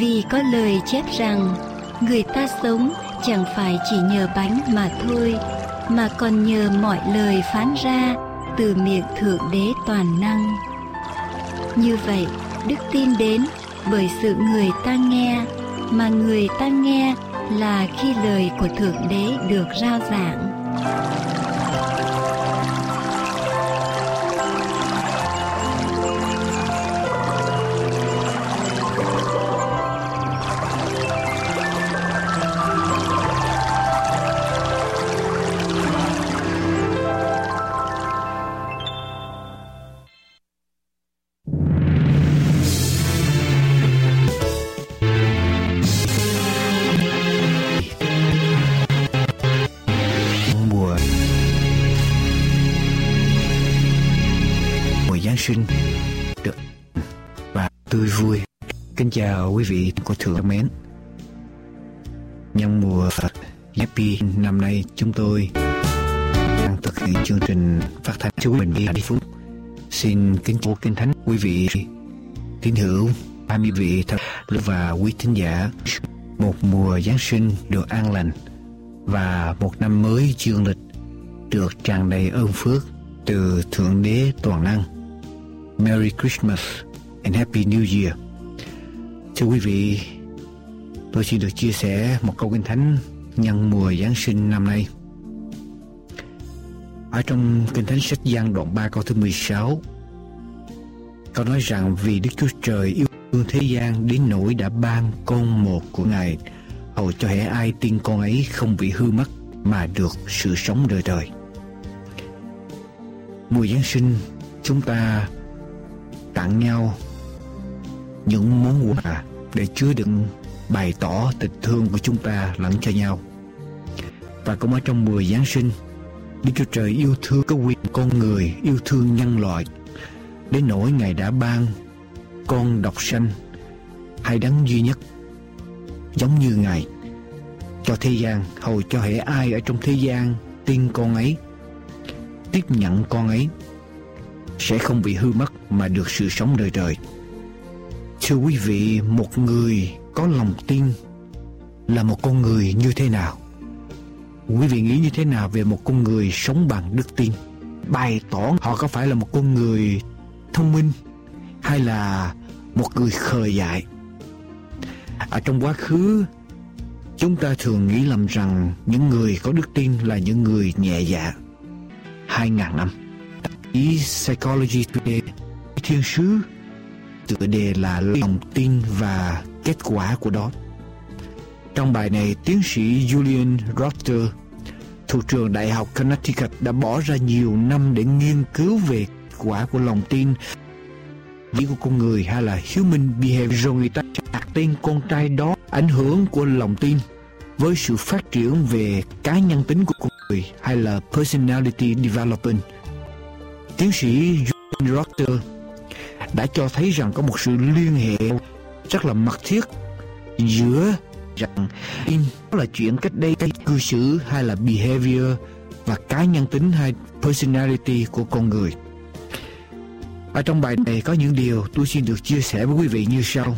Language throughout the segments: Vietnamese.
Vì có lời chép rằng, Người ta sống chẳng phải chỉ nhờ bánh mà thôi, Mà còn nhờ mọi lời phán ra Từ miệng Thượng Đế Toàn Năng. Như vậy, đức tin đến bởi sự người ta nghe, mà người ta nghe là khi lời của thượng đế được rao giảng. Chào quý vị cô thượng thân mến. Nhân mùa Happy năm nay chúng tôi đang thực hiện chương trình phát thanh chú mình đi hạnh phúc. Xin kính chúc kinh thánh quý vị tín hữu, hai mươi vị thật và quý thính giả một mùa Giáng sinh được an lành và một năm mới dương lịch được tràn đầy ơn phước từ Thượng Đế Toàn Năng. Merry Christmas and Happy New Year. Thưa quý vị, tôi xin được chia sẻ một câu kinh thánh nhân mùa Giáng sinh năm nay. Ở trong kinh thánh sách Giăng đoạn 3 câu thứ 16, câu nói rằng vì Đức Chúa Trời yêu thương thế gian đến nỗi đã ban con một của Ngài hầu cho hễ ai tin con ấy không bị hư mất mà được sự sống đời đời. Mùa Giáng sinh chúng ta tặng nhau những món quà để chứa đựng bày tỏ tình thương của chúng ta lẫn cho nhau. Và cũng ở trong mùa Giáng sinh, Đức Chúa Trời yêu thương có quyền con người, yêu thương nhân loại đến nỗi Ngài đã ban con độc sanh hay đấng duy nhất giống như Ngài cho thế gian hầu cho hệ ai ở trong thế gian tin con ấy tiếp nhận con ấy sẽ không bị hư mất mà được sự sống đời đời thưa quý vị, một người có lòng tin là một con người như thế nào? Quý vị nghĩ như thế nào về một con người sống bằng đức tin? Bày tỏ họ có phải là một con người thông minh hay là một người khờ dại? Ở trong quá khứ, chúng ta thường nghĩ lầm rằng những người có đức tin là những người nhẹ dạ. Hai ngàn năm, ý psychology today, thiên sứ tựa đề là lòng tin và kết quả của đó. Trong bài này, tiến sĩ Julian Rotter thuộc trường đại học Connecticut, đã bỏ ra nhiều năm để nghiên cứu về kết quả của lòng tin. Ví của con người hay là human behavior rồi người ta đặt tên con trai đó ảnh hưởng của lòng tin với sự phát triển về cá nhân tính của con người hay là personality development. Tiến sĩ John Rotter đã cho thấy rằng có một sự liên hệ rất là mật thiết giữa rằng in là chuyện cách đây cư xử hay là behavior và cá nhân tính hay personality của con người ở trong bài này có những điều tôi xin được chia sẻ với quý vị như sau.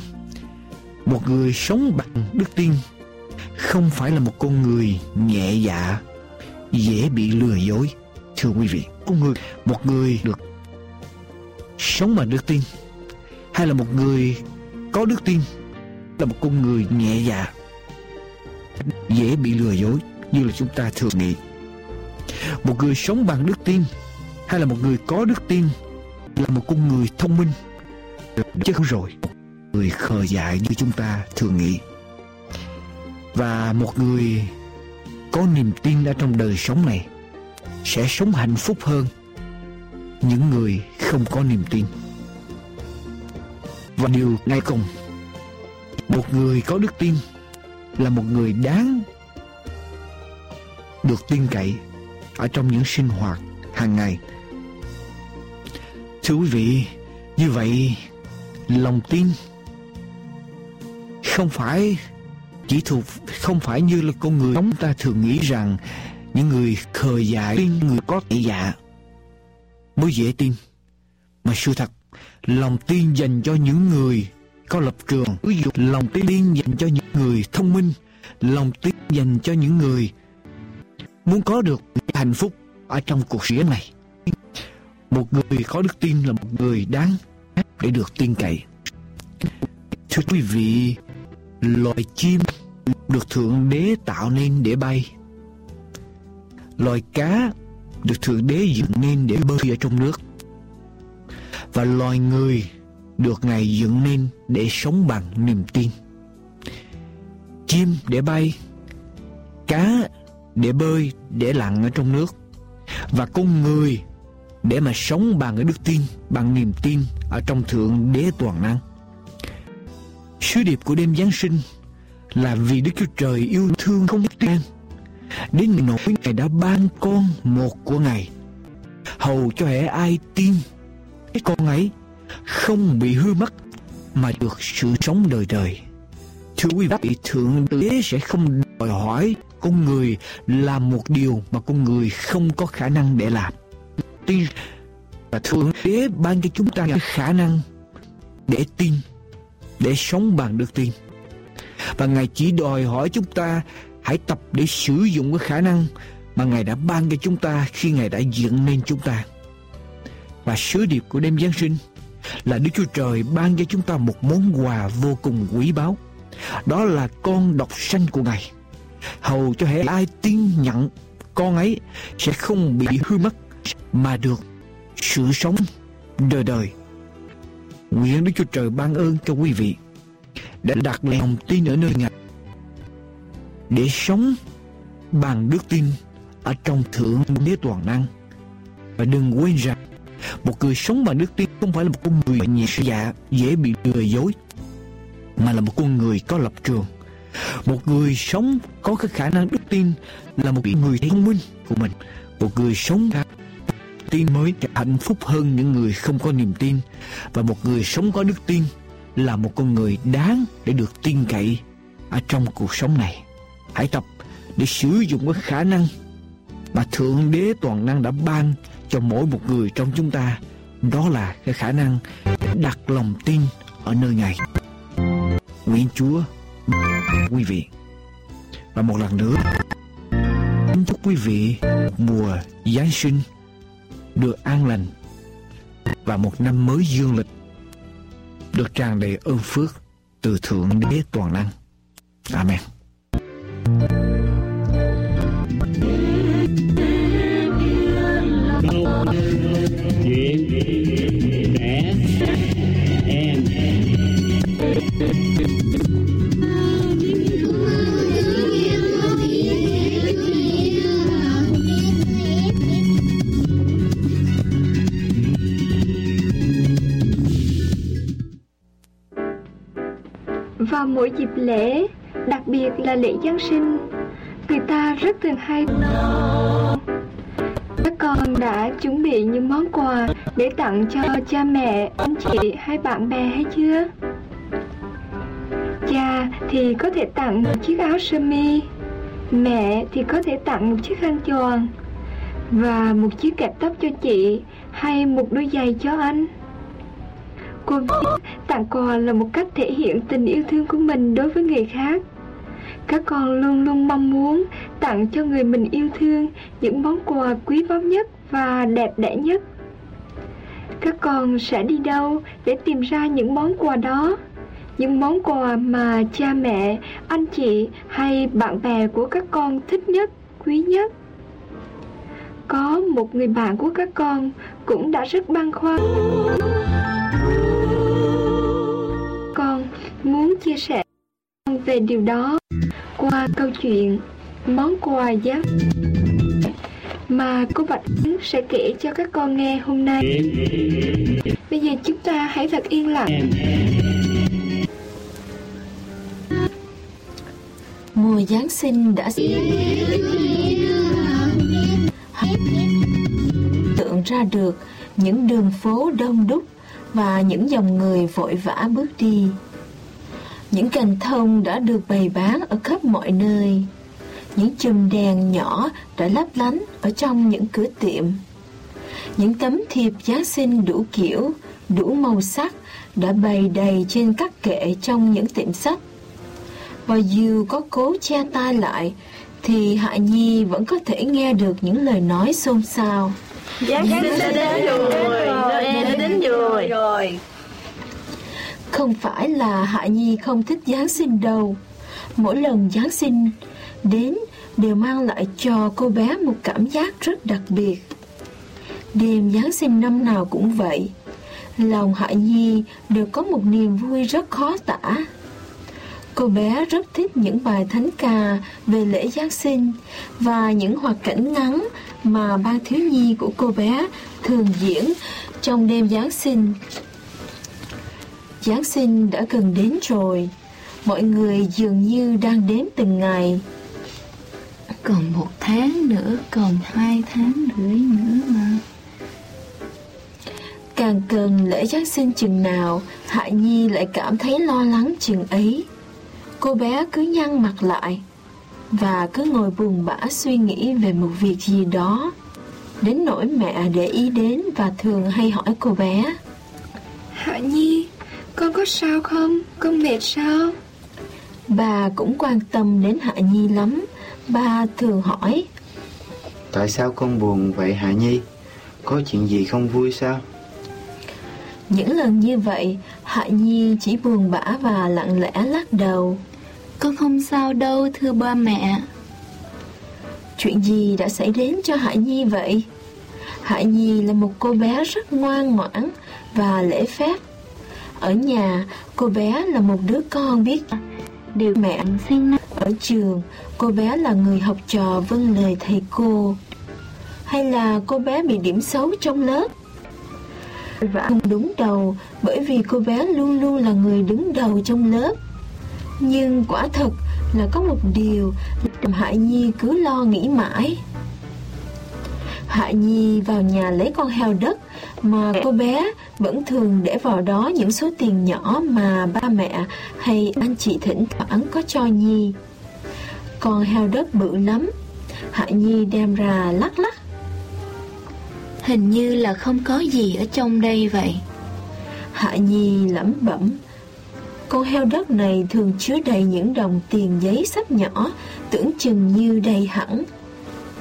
Một người sống bằng đức tin không phải là một con người nhẹ dạ, dễ bị lừa dối. Thưa quý vị, con người, một người được sống bằng đức tin? Hay là một người có đức tin là một con người nhẹ dạ, dễ bị lừa dối như là chúng ta thường nghĩ. Một người sống bằng đức tin hay là một người có đức tin là một con người thông minh? Chứ không rồi người khờ dại như chúng ta thường nghĩ. Và một người có niềm tin ở trong đời sống này sẽ sống hạnh phúc hơn những người không có niềm tin. Và điều ngay cùng một người có đức tin là một người đáng được tin cậy ở trong những sinh hoạt hàng ngày. Thưa quý vị, như vậy lòng tin không phải chỉ thuộc không phải như là con người chúng ta thường nghĩ rằng những người khờ dại tin người có thể dạ mới dễ tin mà sự thật, lòng tin dành cho những người có lập trường. Ví dụ, lòng tin dành cho những người thông minh, lòng tin dành cho những người muốn có được hạnh phúc ở trong cuộc sống này. Một người có đức tin là một người đáng để được tin cậy. Thưa quý vị, loài chim được thượng đế tạo nên để bay. Loài cá được thượng đế dựng nên để bơi ở trong nước và loài người được ngài dựng nên để sống bằng niềm tin. Chim để bay, cá để bơi để lặn ở trong nước, và con người để mà sống bằng cái đức tin, bằng niềm tin ở trong thượng đế toàn năng. Sứ điệp của đêm giáng sinh là vì đức chúa trời yêu thương không tên đến nỗi ngài đã ban con một của ngài, hầu cho hệ ai tin cái con ấy không bị hư mất mà được sự sống đời đời. Thưa quý vị, thượng đế sẽ không đòi hỏi con người làm một điều mà con người không có khả năng để làm. Tin và thượng đế ban cho chúng ta khả năng để tin, để sống bằng đức tin. Và ngài chỉ đòi hỏi chúng ta hãy tập để sử dụng cái khả năng mà ngài đã ban cho chúng ta khi ngài đã dựng nên chúng ta và sứ điệp của đêm giáng sinh là đức chúa trời ban cho chúng ta một món quà vô cùng quý báu. Đó là con độc sanh của ngài. Hầu cho hệ ai tin nhận con ấy sẽ không bị hư mất mà được sự sống đời đời. Nguyện đức chúa trời ban ơn cho quý vị đã đặt lòng tin ở nơi ngài để sống bằng đức tin ở trong thượng đế toàn năng. Và đừng quên rằng một người sống bằng đức tin không phải là một con người nhẹ dạ dễ bị lừa dối, mà là một con người có lập trường. Một người sống có cái khả năng đức tin là một người thông minh của mình. Một người sống tin mới hạnh phúc hơn những người không có niềm tin. Và một người sống có đức tin là một con người đáng để được tin cậy ở trong cuộc sống này. Hãy tập để sử dụng cái khả năng mà thượng đế toàn năng đã ban cho mỗi một người trong chúng ta, đó là cái khả năng đặt lòng tin ở nơi ngài. Nguyện chúa, quý vị. Và một lần nữa, kính chúc quý vị, mùa giáng sinh được an lành và một năm mới dương lịch được tràn đầy ơn phước từ thượng đế toàn năng. Amen. Vào mỗi dịp lễ, đặc biệt là lễ Giáng sinh, người ta rất thường hay các con đã chuẩn bị những món quà để tặng cho cha mẹ, anh chị hay bạn bè hay chưa? Cha thì có thể tặng một chiếc áo sơ mi, mẹ thì có thể tặng một chiếc khăn choàng và một chiếc kẹp tóc cho chị hay một đôi giày cho anh. Cô biết tặng quà là một cách thể hiện tình yêu thương của mình đối với người khác. Các con luôn luôn mong muốn tặng cho người mình yêu thương những món quà quý báu nhất và đẹp đẽ nhất. Các con sẽ đi đâu để tìm ra những món quà đó? Những món quà mà cha mẹ, anh chị hay bạn bè của các con thích nhất, quý nhất. Có một người bạn của các con cũng đã rất băn khoăn con muốn chia sẻ về điều đó qua câu chuyện món quà giá mà cô Bạch sẽ kể cho các con nghe hôm nay. Bây giờ chúng ta hãy thật yên lặng. Mùa Giáng sinh đã tượng ra được những đường phố đông đúc và những dòng người vội vã bước đi. Những cành thông đã được bày bán ở khắp mọi nơi. những chùm đèn nhỏ đã lấp lánh ở trong những cửa tiệm. Những tấm thiệp Giáng sinh đủ kiểu, đủ màu sắc đã bày đầy trên các kệ trong những tiệm sách. Và dù có cố che tai lại, thì Hạ Nhi vẫn có thể nghe được những lời nói xôn xao. Giáng sinh đã đến rồi, Noel đã đến rồi. Không phải là Hạ Nhi không thích Giáng sinh đâu. Mỗi lần Giáng sinh đến đều mang lại cho cô bé một cảm giác rất đặc biệt. Đêm Giáng sinh năm nào cũng vậy. Lòng Hạ Nhi đều có một niềm vui rất khó tả. Cô bé rất thích những bài thánh ca về lễ Giáng sinh và những hoạt cảnh ngắn mà ban thiếu nhi của cô bé thường diễn trong đêm Giáng sinh. Giáng sinh đã gần đến rồi, mọi người dường như đang đếm từng ngày. Còn một tháng nữa, còn hai tháng rưỡi nữa mà. Càng cần lễ Giáng sinh chừng nào, Hạ Nhi lại cảm thấy lo lắng chừng ấy. Cô bé cứ nhăn mặt lại và cứ ngồi buồn bã suy nghĩ về một việc gì đó. Đến nỗi mẹ để ý đến và thường hay hỏi cô bé. Hạ Nhi, con có sao không? Con mệt sao? Bà cũng quan tâm đến Hạ Nhi lắm. Bà thường hỏi. Tại sao con buồn vậy Hạ Nhi? Có chuyện gì không vui sao? Những lần như vậy, Hạ Nhi chỉ buồn bã và lặng lẽ lắc đầu. Con không sao đâu thưa ba mẹ. Chuyện gì đã xảy đến cho Hải Nhi vậy? Hải Nhi là một cô bé rất ngoan ngoãn và lễ phép. Ở nhà, cô bé là một đứa con biết điều mẹ sinh Ở trường, cô bé là người học trò vâng lời thầy cô. Hay là cô bé bị điểm xấu trong lớp? Và không đúng đầu bởi vì cô bé luôn luôn là người đứng đầu trong lớp. Nhưng quả thật là có một điều làm Hạ Nhi cứ lo nghĩ mãi. Hạ Nhi vào nhà lấy con heo đất mà cô bé vẫn thường để vào đó những số tiền nhỏ mà ba mẹ hay anh chị thỉnh thoảng có cho Nhi. Con heo đất bự lắm, Hạ Nhi đem ra lắc lắc. Hình như là không có gì ở trong đây vậy. Hạ Nhi lẩm bẩm. Con heo đất này thường chứa đầy những đồng tiền giấy sắp nhỏ, tưởng chừng như đầy hẳn.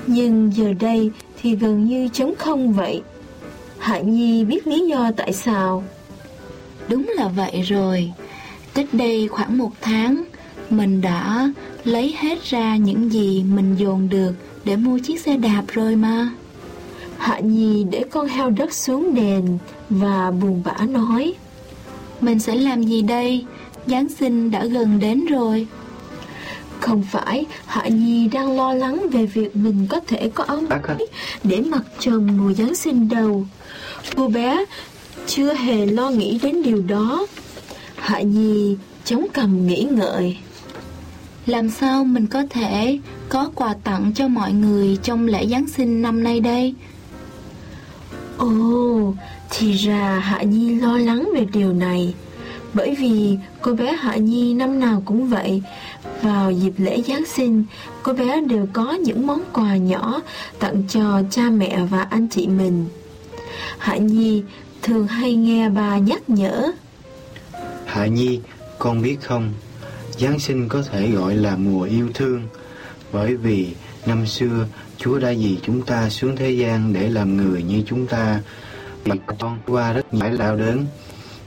Nhưng giờ đây thì gần như trống không vậy. Hạ Nhi biết lý do tại sao. Đúng là vậy rồi. Cách đây khoảng một tháng, mình đã lấy hết ra những gì mình dồn được để mua chiếc xe đạp rồi mà. Hạ Nhi để con heo đất xuống đèn và buồn bã nói. Mình sẽ làm gì đây? Giáng sinh đã gần đến rồi. Không phải Hạ Nhi đang lo lắng về việc mình có thể có áo mới để mặc trần mùa Giáng sinh đâu. Cô bé chưa hề lo nghĩ đến điều đó. Hạ Nhi chống cằm nghĩ ngợi. Làm sao mình có thể có quà tặng cho mọi người trong lễ Giáng sinh năm nay đây? Ồ, thì ra Hạ Nhi lo lắng về điều này. Bởi vì cô bé Hạ Nhi năm nào cũng vậy. Vào dịp lễ Giáng sinh Cô bé đều có những món quà nhỏ Tặng cho cha mẹ và anh chị mình. Hạ Nhi thường hay nghe bà nhắc nhở Hạ Nhi, con biết không? Giáng sinh có thể gọi là mùa yêu thương Bởi vì năm xưa Chúa đã vì chúng ta xuống thế gian để làm người như chúng ta. Vì con qua rất nhiều lao đớn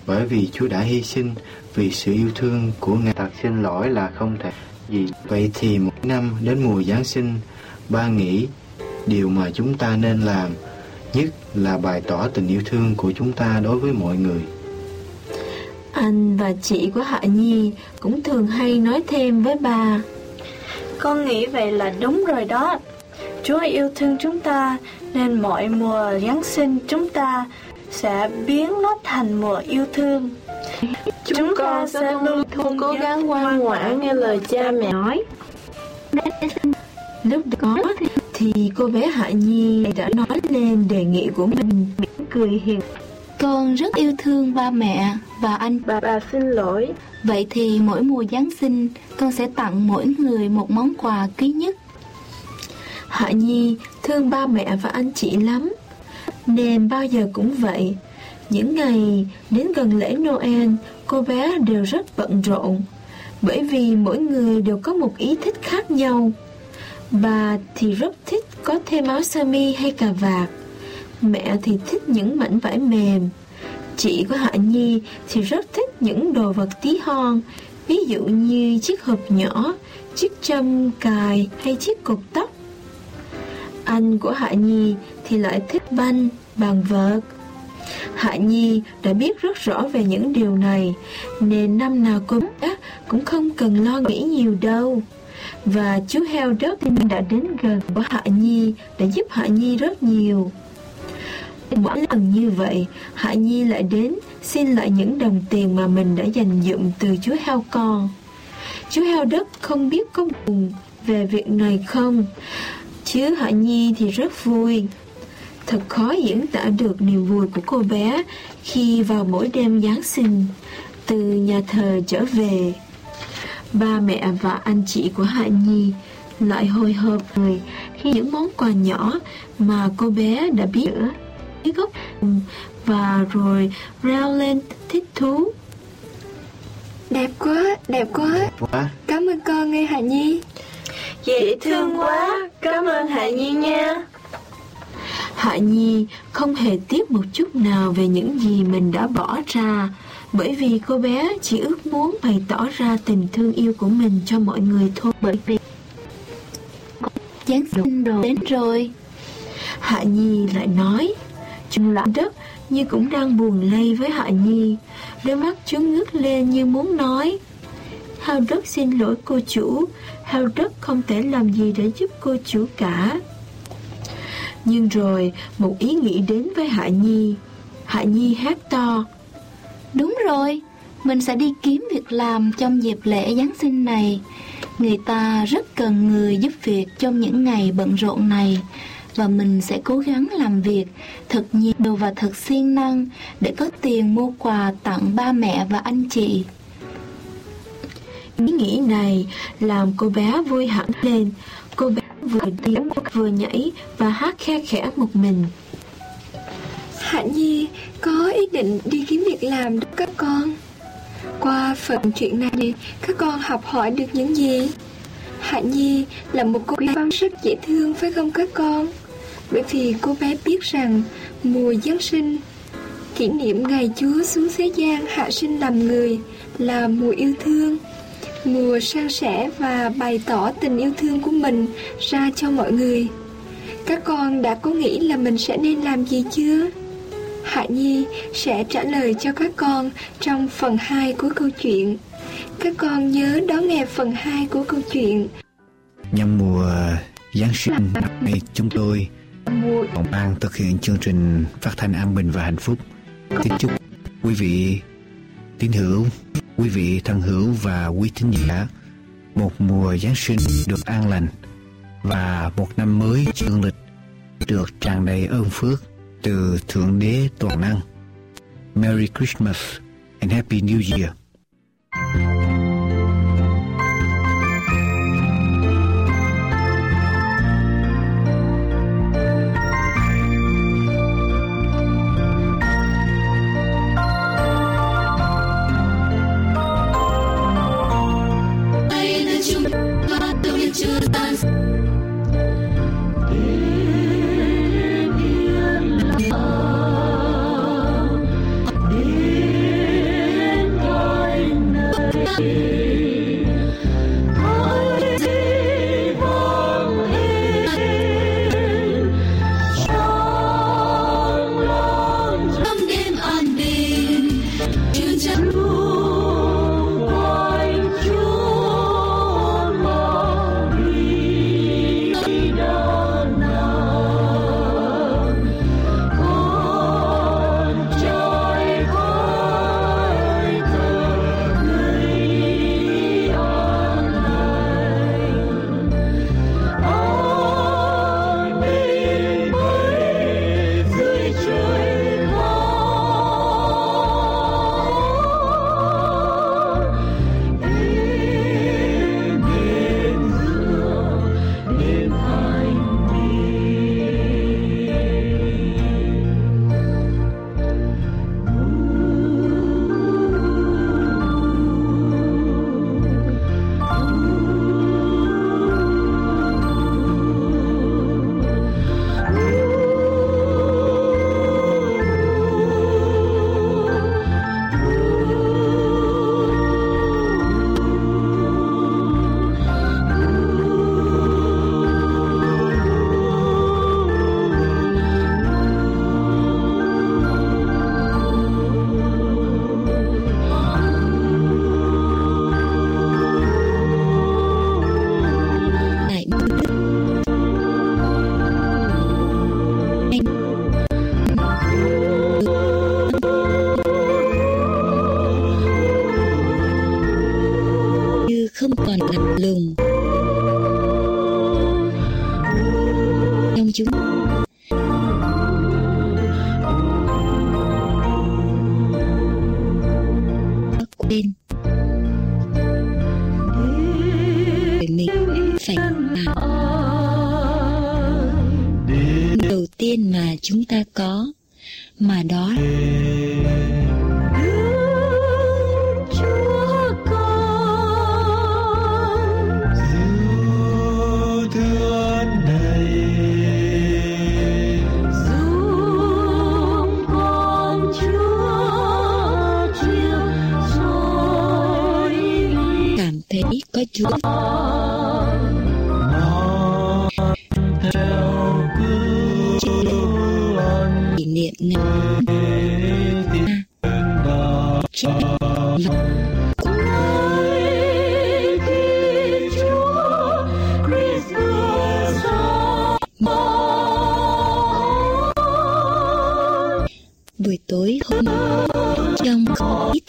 bởi vì Chúa đã hy sinh vì sự yêu thương của Ngài thật xin lỗi là không thể gì. Vậy thì một năm đến mùa Giáng sinh, ba nghĩ điều mà chúng ta nên làm nhất là bày tỏ tình yêu thương của chúng ta đối với mọi người. Anh và chị của Hạ Nhi cũng thường hay nói thêm với bà. Con nghĩ vậy là đúng rồi đó. Chúa yêu thương chúng ta nên mọi mùa Giáng sinh chúng ta sẽ biến nó thành mùa yêu thương. Chúng, con sẽ luôn luôn cố gắng ngoan ngoãn nghe lời cha mẹ nói. Lúc đó thì cô bé Hạ Nhi đã nói lên đề nghị của mình cười hiền. Con rất yêu thương ba mẹ và anh. Bà bà xin lỗi. Vậy thì mỗi mùa Giáng sinh con sẽ tặng mỗi người một món quà quý nhất. Hạ Nhi thương ba mẹ và anh chị lắm nên bao giờ cũng vậy. Những ngày đến gần lễ Noel Cô bé đều rất bận rộn. Bởi vì mỗi người đều có một ý thích khác nhau. Bà thì rất thích có thêm áo sơ mi hay cà vạt. Mẹ thì thích những mảnh vải mềm. Chị của Hạ Nhi thì rất thích những đồ vật tí hon Ví dụ như chiếc hộp nhỏ, chiếc châm cài hay chiếc cột tóc. Anh của Hạ Nhi thì lại thích banh, bàn vợt. Hạ Nhi đã biết rất rõ về những điều này Nên năm nào cô bé cũng không cần lo nghĩ nhiều đâu. Và chú heo đất đã đến gần của Hạ Nhi Đã giúp Hạ Nhi rất nhiều. Mỗi lần như vậy Hạ Nhi lại đến Xin lại những đồng tiền mà mình đã dành dụm từ chú heo con. Chú heo đất không biết có buồn về việc này không? Chứ Hạ Nhi thì rất vui. Thật khó diễn tả được niềm vui của cô bé Khi vào mỗi đêm Giáng sinh Từ nhà thờ trở về Ba mẹ và anh chị của Hạ Nhi lại hồi hộp người khi những món quà nhỏ mà cô bé đã biết cái gốc và rồi reo lên thích thú. Đẹp quá, đẹp quá. Quá. Cảm ơn con nghe Hà Nhi. Dễ thương quá, cảm ơn Hạ Nhi nha. Hạ Nhi không hề tiếc một chút nào về những gì mình đã bỏ ra, bởi vì cô bé chỉ ước muốn bày tỏ ra tình thương yêu của mình cho mọi người thôi. Bởi vì Giáng sinh rồi đến rồi. Hạ Nhi lại nói, Trùng lãm đất như cũng đang buồn lây với Hạ Nhi, đôi mắt chứa ngước lên như muốn nói. Hao đất xin lỗi cô chủ, Hao đất không thể làm gì để giúp cô chủ cả. Nhưng rồi một ý nghĩ đến với Hạ Nhi Hạ Nhi hát to Đúng rồi, mình sẽ đi kiếm việc làm trong dịp lễ Giáng sinh này. Người ta rất cần người giúp việc trong những ngày bận rộn này và mình sẽ cố gắng làm việc thật nhiều và thật siêng năng để có tiền mua quà tặng ba mẹ và anh chị. Ý nghĩ này làm cô bé vui hẳn lên vừa tiếng vừa nhảy và hát khe khẽ một mình Hạ Nhi có ý định đi kiếm việc làm đó các con. Qua phần chuyện này, các con học hỏi được những gì? Hạ Nhi là một cô bé rất dễ thương phải không các con? Bởi vì cô bé biết rằng mùa Giáng sinh, kỷ niệm ngày Chúa xuống thế gian hạ sinh làm người là mùa yêu thương mùa san sẻ và bày tỏ tình yêu thương của mình ra cho mọi người. Các con đã có nghĩ là mình sẽ nên làm gì chưa? Hạ Nhi sẽ trả lời cho các con trong phần 2 của câu chuyện. Các con nhớ đón nghe phần 2 của câu chuyện. Nhân mùa Giáng sinh năm nay, chúng tôi còn ban thực hiện chương trình phát thanh an bình và hạnh phúc. Kính chúc quý vị tín hữu quý vị thân hữu và quý thính giả, một mùa Giáng sinh được an lành và một năm mới dương lịch được tràn đầy ơn phước từ Thượng Đế Toàn Năng. Merry Christmas and Happy New Year.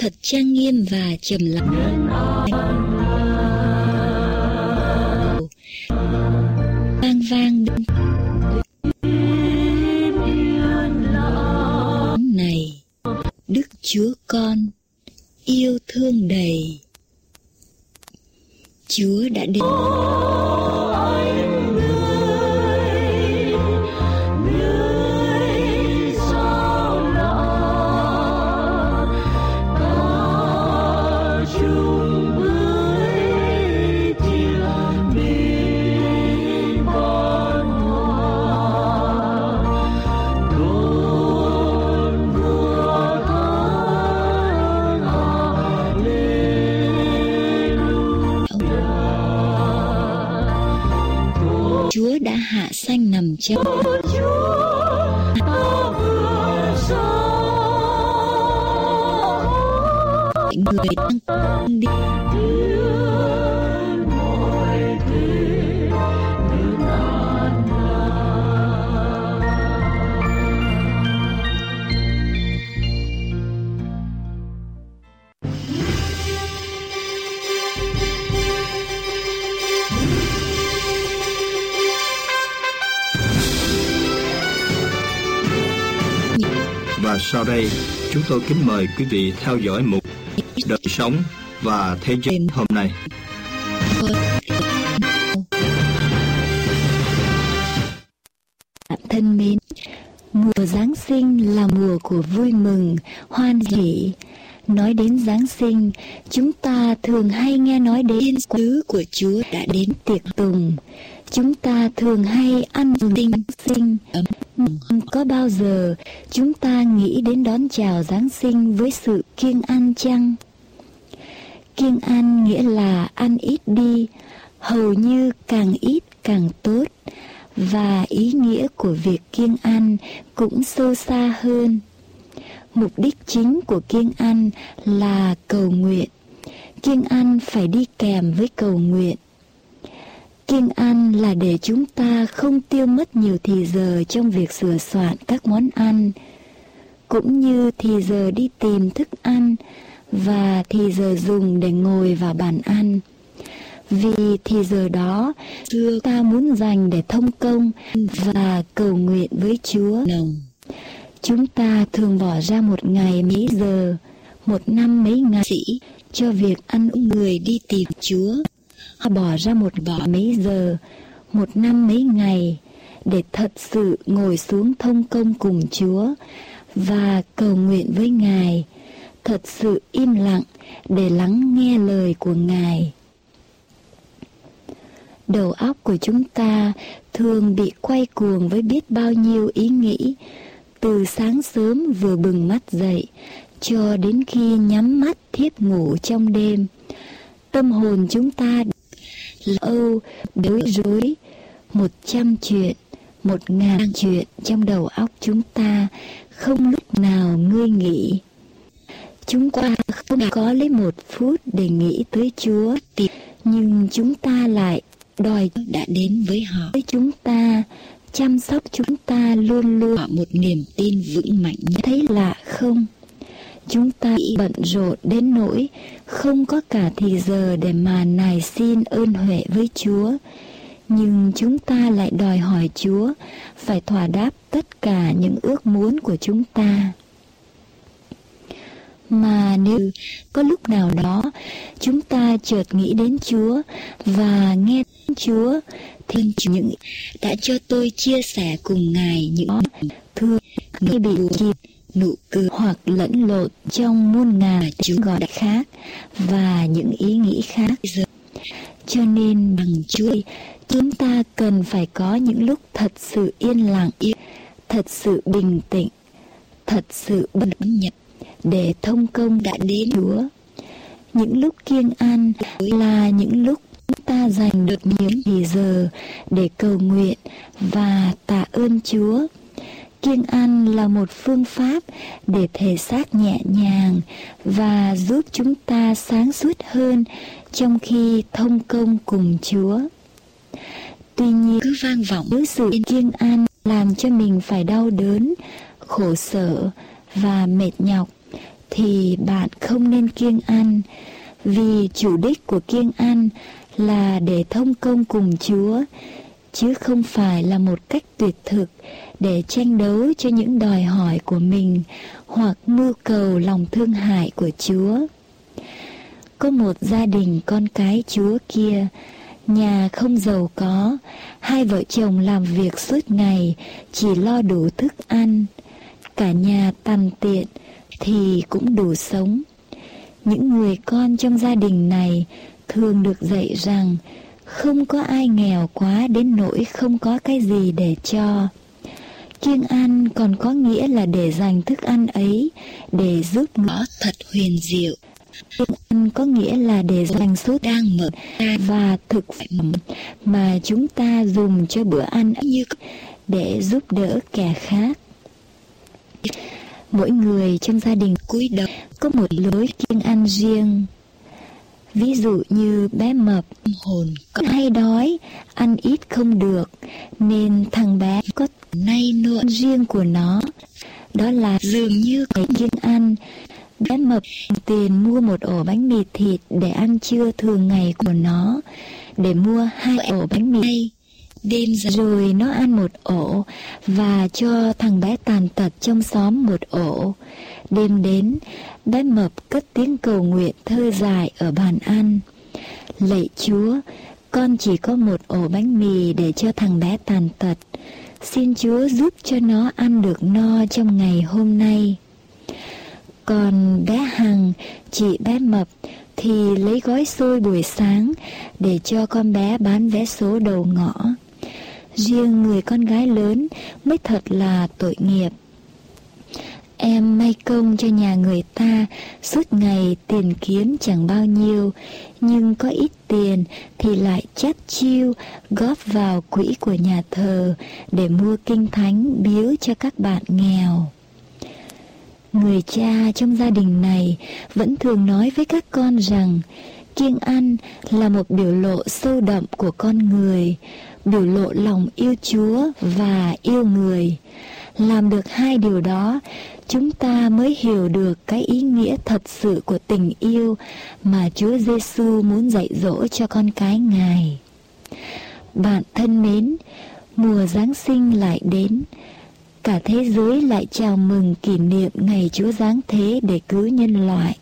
Thật trang nghiêm và trầm lặng. Tôi kính mời quý vị theo dõi mục đời sống và thế giới hôm nay. Bạn thân mến, mùa Giáng sinh là mùa của vui mừng, hoan hỷ. Nói đến Giáng sinh, chúng ta thường hay nghe nói đến sứ của Chúa đã đến tiệc tùng. Chúng ta thường hay ăn tinh sinh. Không có bao giờ chúng ta nghĩ đến đón chào Giáng sinh với sự kiêng ăn chăng? Kiêng ăn nghĩa là ăn ít đi, hầu như càng ít càng tốt và ý nghĩa của việc kiêng ăn cũng sâu xa hơn. Mục đích chính của kiêng ăn là cầu nguyện. Kiêng ăn phải đi kèm với cầu nguyện. Kiêng ăn là để chúng ta không tiêu mất nhiều thì giờ trong việc sửa soạn các món ăn, cũng như thì giờ đi tìm thức ăn và thì giờ dùng để ngồi vào bàn ăn. Vì thì giờ đó, xưa ta muốn dành để thông công và cầu nguyện với Chúa. Chúng ta thường bỏ ra một ngày mấy giờ, một năm mấy ngày sĩ cho việc ăn uống người đi tìm Chúa. Họ bỏ ra một bỏ mấy giờ, một năm mấy ngày để thật sự ngồi xuống thông công cùng Chúa và cầu nguyện với Ngài, thật sự im lặng để lắng nghe lời của Ngài. Đầu óc của chúng ta thường bị quay cuồng với biết bao nhiêu ý nghĩ, từ sáng sớm vừa bừng mắt dậy cho đến khi nhắm mắt thiếp ngủ trong đêm. Tâm hồn chúng ta lâu bối rối, một trăm chuyện, một ngàn chuyện trong đầu óc chúng ta không lúc nào ngươi nghỉ. Chúng ta không có lấy một phút để nghĩ tới Chúa, nhưng chúng ta lại đòi đã đến với họ. Với chúng ta, chăm sóc chúng ta luôn luôn một niềm tin vững mạnh. Thấy lạ không? Chúng ta bận rộn đến nỗi không có cả thì giờ để mà nài xin ơn huệ với Chúa. Nhưng chúng ta lại đòi hỏi Chúa phải thỏa đáp tất cả những ước muốn của chúng ta. Mà nếu có lúc nào đó chúng ta chợt nghĩ đến Chúa và nghe Chúa, thì những đã cho tôi chia sẻ cùng Ngài những thương khi bị chìm nụ cười hoặc lẫn lộn trong muôn ngàn chúng gọi khác và những ý nghĩ khác cho nên bằng Chúa chúng ta cần phải có những lúc thật sự yên lặng, thật sự bình tĩnh, thật sự bất nhập để thông công đã đến Chúa. Những lúc kiêng ăn là những lúc chúng ta dành được những thì giờ để cầu nguyện và tạ ơn Chúa. Kiêng ăn là một phương pháp để thể xác nhẹ nhàng và giúp chúng ta sáng suốt hơn trong khi thông công cùng Chúa. Tuy nhiên cứ vang vọng với sự kiêng ăn làm cho mình phải đau đớn, khổ sở và mệt nhọc thì bạn không nên kiêng ăn vì chủ đích của kiêng ăn là để thông công cùng Chúa chứ không phải là một cách tuyệt thực để tranh đấu cho những đòi hỏi của mình hoặc mưu cầu lòng thương hại của Chúa. Có một gia đình con cái Chúa kia, nhà không giàu có, hai vợ chồng làm việc suốt ngày chỉ lo đủ thức ăn, cả nhà tằn tiện, thì cũng đủ sống. Những người con trong gia đình này thường được dạy rằng không có ai nghèo quá đến nỗi không có cái gì để cho. Kiêng ăn còn có nghĩa là để dành thức ăn ấy để giúp ngõ thật huyền diệu. Kiêng ăn có nghĩa là để dành số đang mở và thực phẩm mà chúng ta dùng cho bữa ăn ấy như để giúp đỡ kẻ khác mỗi người trong gia đình cúi đầu có một lối kiêng ăn riêng ví dụ như bé mập hồn có hay đói ăn ít không được nên thằng bé có nay nua riêng của nó. Đó là dường như cái kiêng ăn. Bé mập tiền mua một ổ bánh mì thịt để ăn trưa thường ngày của nó để mua hai ổ bánh mì. Đêm rồi nó ăn một ổ và cho thằng bé tàn tật trong xóm một ổ. Đêm đến, bé mập cất tiếng cầu nguyện thơ dài ở bàn ăn. Lạy Chúa, con chỉ có một ổ bánh mì để cho thằng bé tàn tật. Xin Chúa giúp cho nó ăn được no trong ngày hôm nay. Còn bé Hằng, chị bé Mập thì lấy gói xôi buổi sáng để cho con bé bán vé số đầu ngõ riêng người con gái lớn mới thật là tội nghiệp. Em may công cho nhà người ta, suốt ngày tiền kiếm chẳng bao nhiêu, nhưng có ít tiền thì lại chắt chiêu góp vào quỹ của nhà thờ để mua kinh thánh biếu cho các bạn nghèo. Người cha trong gia đình này vẫn thường nói với các con rằng kiêng ăn là một biểu lộ sâu đậm của con người, biểu lộ lòng yêu Chúa và yêu người. Làm được hai điều đó, chúng ta mới hiểu được cái ý nghĩa thật sự của tình yêu mà Chúa Giêsu muốn dạy dỗ cho con cái Ngài. Bạn thân mến, mùa Giáng sinh lại đến, cả thế giới lại chào mừng kỷ niệm ngày Chúa Giáng thế để cứu nhân loại.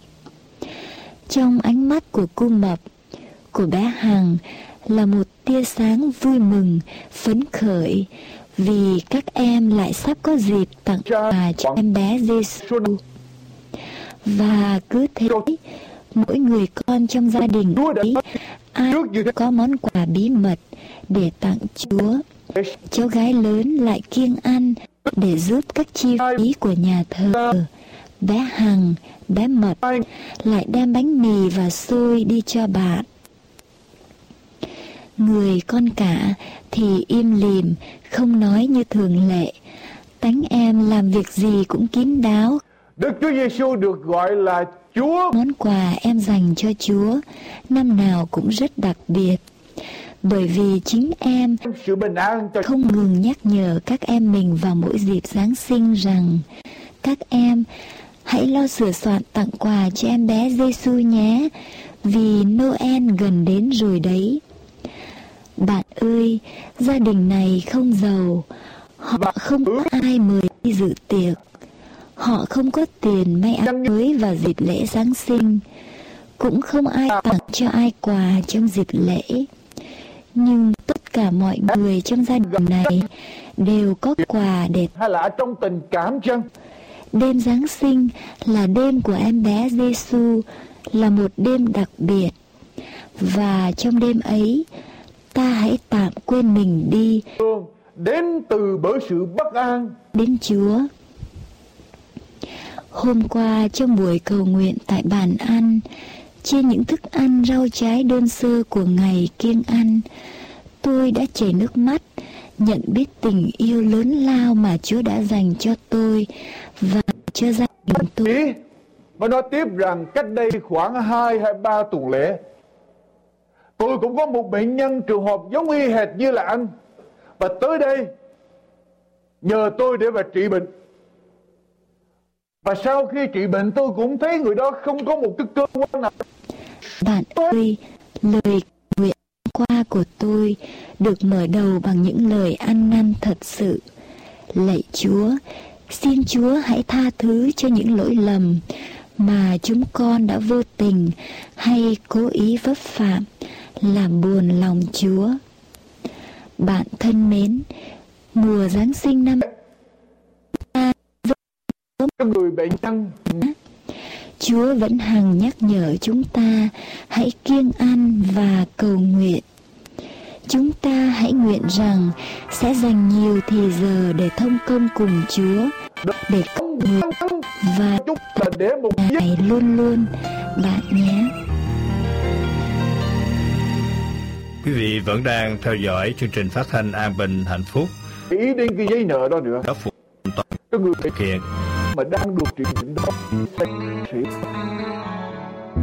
Trong ánh mắt của cô mập, của bé Hằng là một tia sáng vui mừng, phấn khởi vì các em lại sắp có dịp tặng quà cho em bé Giêsu. Và cứ thế, mỗi người con trong gia đình ấy, ai có món quà bí mật để tặng Chúa. Cháu gái lớn lại kiêng ăn để giúp các chi phí của nhà thờ. Bé Hằng, bé Mật lại đem bánh mì và xôi đi cho bạn. Người con cả thì im lìm, không nói như thường lệ. Tánh em làm việc gì cũng kín đáo. Đức Chúa Giêsu được gọi là Chúa. Món quà em dành cho Chúa năm nào cũng rất đặc biệt. Bởi vì chính em sự bình an cho không ngừng nhắc nhở các em mình vào mỗi dịp Giáng sinh rằng các em hãy lo sửa soạn tặng quà cho em bé Giêsu nhé, vì Noel gần đến rồi đấy. Bạn ơi, gia đình này không giàu, họ không có ai mời đi dự tiệc. Họ không có tiền may áo mới vào dịp lễ Giáng sinh, cũng không ai tặng cho ai quà trong dịp lễ. Nhưng tất cả mọi người trong gia đình này đều có quà để hay là trong tình cảm chăng Đêm Giáng sinh là đêm của em bé Giêsu, là một đêm đặc biệt. Và trong đêm ấy, ta hãy tạm quên mình đi đến từ bởi sự bất an đến Chúa. Hôm qua trong buổi cầu nguyện tại bàn ăn, trên những thức ăn rau trái đơn sơ của ngày kiêng ăn, tôi đã chảy nước mắt nhận biết tình yêu lớn lao mà Chúa đã dành cho tôi và cho gia đình tôi. Và nói tiếp rằng cách đây khoảng 2 hay 3 tuần lễ, tôi cũng có một bệnh nhân trường hợp giống y hệt như là anh. Và tới đây, nhờ tôi để mà trị bệnh. Và sau khi trị bệnh tôi cũng thấy người đó không có một cái cơ quan nào. Bạn ơi, lời nguyện qua của tôi được mở đầu bằng những lời ăn năn thật sự. Lạy Chúa, xin Chúa hãy tha thứ cho những lỗi lầm mà chúng con đã vô tình hay cố ý vấp phạm làm buồn lòng Chúa. Bạn thân mến, mùa Giáng sinh năm người bệnh nhân Chúa vẫn hằng nhắc nhở chúng ta hãy kiêng ăn và cầu nguyện. Chúng ta hãy nguyện rằng sẽ dành nhiều thì giờ để thông công cùng Chúa, để cầu nguyện và Ngài luôn luôn bạn nhé. Quý vị vẫn đang theo dõi chương trình phát thanh An Bình Hạnh Phúc. Ý đến cái giấy nợ đó nữa. Đó phụ toàn cái người thực hiện mà đang được trị bệnh đó sĩ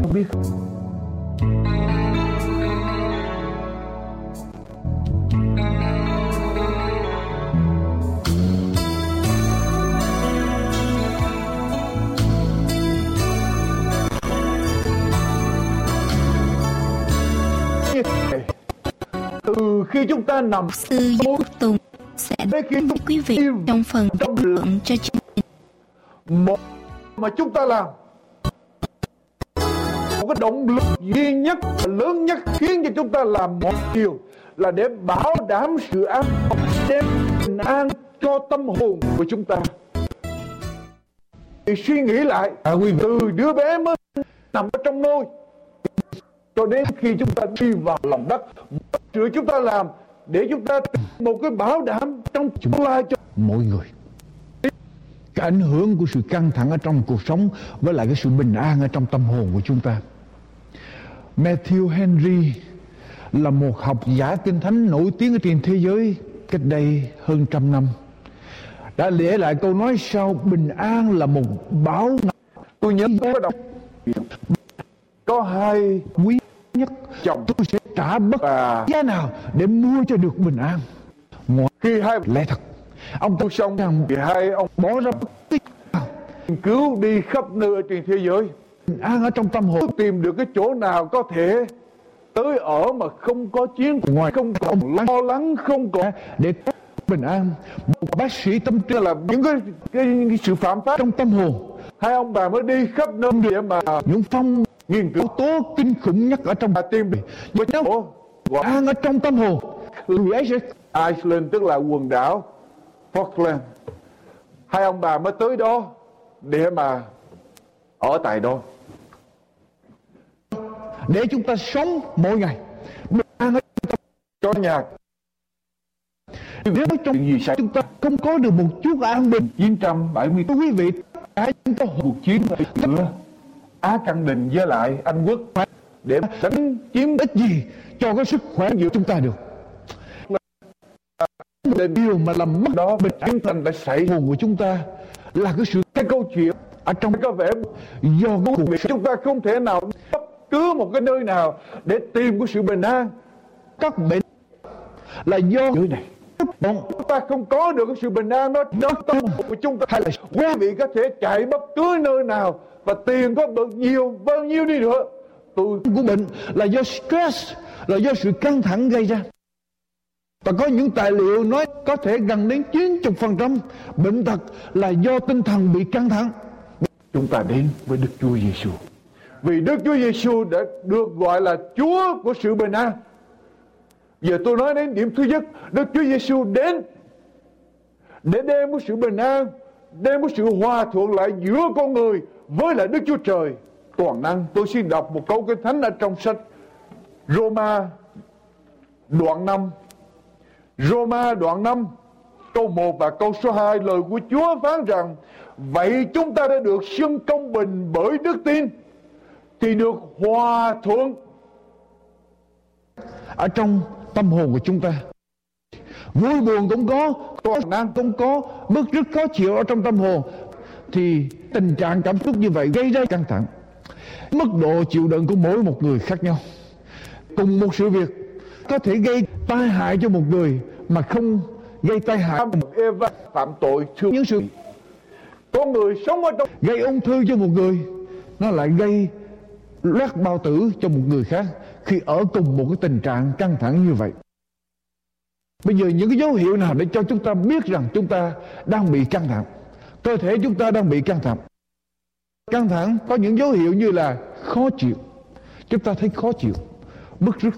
không biết khi chúng ta nằm sư Vũ Tùng sẽ đến quý vị trong phần trong luận cho chương trình. Một mà chúng ta làm. Một cái động lực duy nhất và lớn nhất khiến cho chúng ta làm mọi điều là để bảo đảm sự an đem bình an cho tâm hồn của chúng ta. Thì suy nghĩ lại à, quý vị, từ đứa bé mới nằm ở trong nôi cho đến khi chúng ta đi vào lòng đất sự chúng ta làm để chúng ta tìm một cái bảo đảm trong tương lai cho mỗi người. Cái ảnh hưởng của sự căng thẳng ở trong cuộc sống với lại cái sự bình an ở trong tâm hồn của chúng ta. Matthew Henry là một học giả kinh thánh nổi tiếng ở trên thế giới cách đây hơn trăm năm. Đã để lại câu nói sau bình an là một báo tôi nhớ có đọc. Có hai quý nhất. Chồng. Tôi sẽ trả bất à. giá nào để mua cho được bình an? Ngoài khi hai lẽ thật ông tôi xong rằng thì hai ông bỏ ra nghiên cứu đi khắp nơi trên thế giới. Bình an ở trong tâm hồn. Tìm được cái chỗ nào có thể tới ở mà không có chiến ngoài không còn lo lắng không còn để bình an một bác sĩ tâm trí. Là những cái, cái, cái sự phạm pháp trong tâm hồn. Hai ông bà mới đi khắp nơi để mà những phong nghiên cứu tố kinh khủng nhất ở trong và tìm và gọi an ở trong tâm hồn Iceland tức là quần đảo Falkland. Hai ông bà mới tới đó để mà ở tại đó. Để chúng ta sống mỗi ngày. Cho nhà. Nếu trong gì xảy chúng ta không có được một chút an bình. 970 quý vị cả chúng ta cuộc chiến nữa Á căn Đình với lại Anh Quốc để đánh chiếm ích gì cho cái sức khỏe giữa chúng ta được. Điều mà làm mất đó bình chiến thành đã xảy hồn của chúng ta là cái sự cái câu chuyện ở trong có vẻ do cái cuộc chúng ta không thể nào bất cứ một cái nơi nào để tìm cái sự bình an. Các bệnh là do nơi này chúng ta không có được cái sự bình an đó nó tâm của chúng ta hay là quý vị có thể chạy bất cứ nơi nào và tiền có được nhiều bao nhiêu đi nữa tôi của bệnh là do stress, là do sự căng thẳng gây ra và có những tài liệu nói có thể gần đến 90% bệnh tật là do tinh thần bị căng thẳng. Chúng ta đến với Đức Chúa Giêsu. Vì Đức Chúa Giêsu đã được gọi là Chúa của sự bình an. Giờ tôi nói đến điểm thứ nhất, Đức Chúa Giêsu đến để đem một sự bình an, đem một sự hòa thuận lại giữa con người với lại Đức Chúa Trời toàn năng. Tôi xin đọc một câu kinh thánh ở trong sách Roma đoạn 5 Roma đoạn 5 câu 1 và câu số 2 lời của Chúa phán rằng Vậy chúng ta đã được xưng công bình bởi đức tin Thì được hòa thuận Ở trong tâm hồn của chúng ta. Vui buồn cũng có Toàn năng cũng có Bức rất khó chịu ở trong tâm hồn Thì tình trạng cảm xúc như vậy gây ra căng thẳng. Mức độ chịu đựng của mỗi một người khác nhau. Cùng một sự việc có thể gây tai hại cho một người mà không gây tai hại một Eva phạm tội thương những sự con người sống ở trong gây ung thư cho một người nó lại gây loét bao tử cho một người khác khi ở cùng một cái tình trạng căng thẳng như vậy. Bây giờ những cái dấu hiệu nào để cho chúng ta biết rằng chúng ta đang bị căng thẳng? Cơ thể chúng ta đang bị căng thẳng. Căng thẳng có những dấu hiệu như là khó chịu. Chúng ta thấy khó chịu bức rứt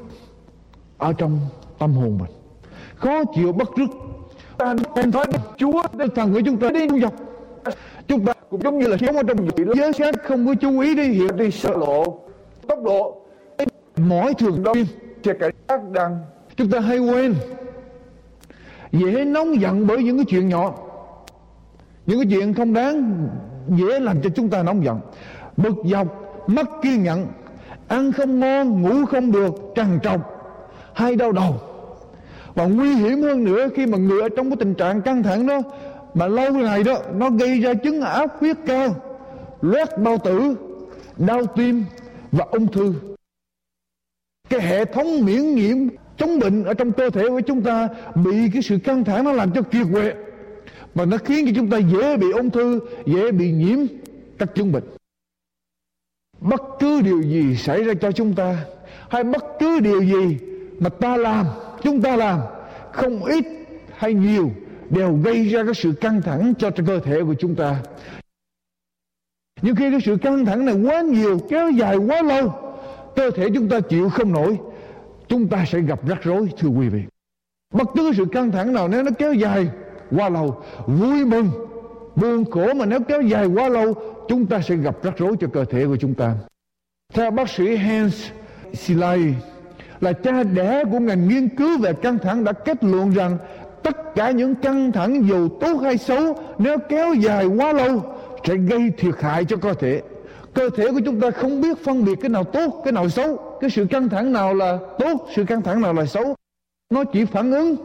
ở trong tâm hồn mình. Khó chịu bất rứt. Ta nên thấy Chúa đang thần của chúng ta đi dọc. Chúng ta cũng giống như là sống ở trong vị giới xét không có chú ý đi hiểu đi sợ lộ, tốc độ mỗi thường đâu sẽ cảnh giác rằng chúng ta hay quên. Dễ nóng giận bởi những cái chuyện nhỏ. Những cái chuyện không đáng dễ làm cho chúng ta nóng giận. Bực dọc mất kiên nhẫn. Ăn không ngon ngủ không được trằn trọc hay đau đầu. Và nguy hiểm hơn nữa khi mà người ở trong cái tình trạng căng thẳng đó mà lâu ngày đó nó gây ra chứng áp huyết cao loét bao tử đau tim và ung thư cái hệ thống miễn nhiễm chống bệnh ở trong cơ thể của chúng ta bị cái sự căng thẳng nó làm cho kiệt quệ. Và nó khiến cho chúng ta dễ bị ung thư, dễ bị nhiễm các chứng bệnh. Bất cứ điều gì xảy ra cho chúng ta, hay bất cứ điều gì mà ta làm, chúng ta làm, không ít hay nhiều đều gây ra cái sự căng thẳng cho cơ thể của chúng ta. Nhưng khi cái sự căng thẳng này quá nhiều, kéo dài quá lâu cơ thể chúng ta chịu không nổi, chúng ta sẽ gặp rắc rối, thưa quý vị. Bất cứ sự căng thẳng nào, nếu nó kéo dài quá lâu, vui mừng, buồn khổ mà nếu kéo dài quá lâu, chúng ta sẽ gặp rắc rối cho cơ thể của chúng ta. Theo bác sĩ Hans Silai là cha đẻ của ngành nghiên cứu về căng thẳng, đã kết luận rằng tất cả những căng thẳng dù tốt hay xấu, nếu kéo dài quá lâu, sẽ gây thiệt hại cho cơ thể cơ thể của chúng ta không biết phân biệt cái nào tốt, cái nào xấu. Cái sự căng thẳng nào là tốt, sự căng thẳng nào là xấu. Nó chỉ phản ứng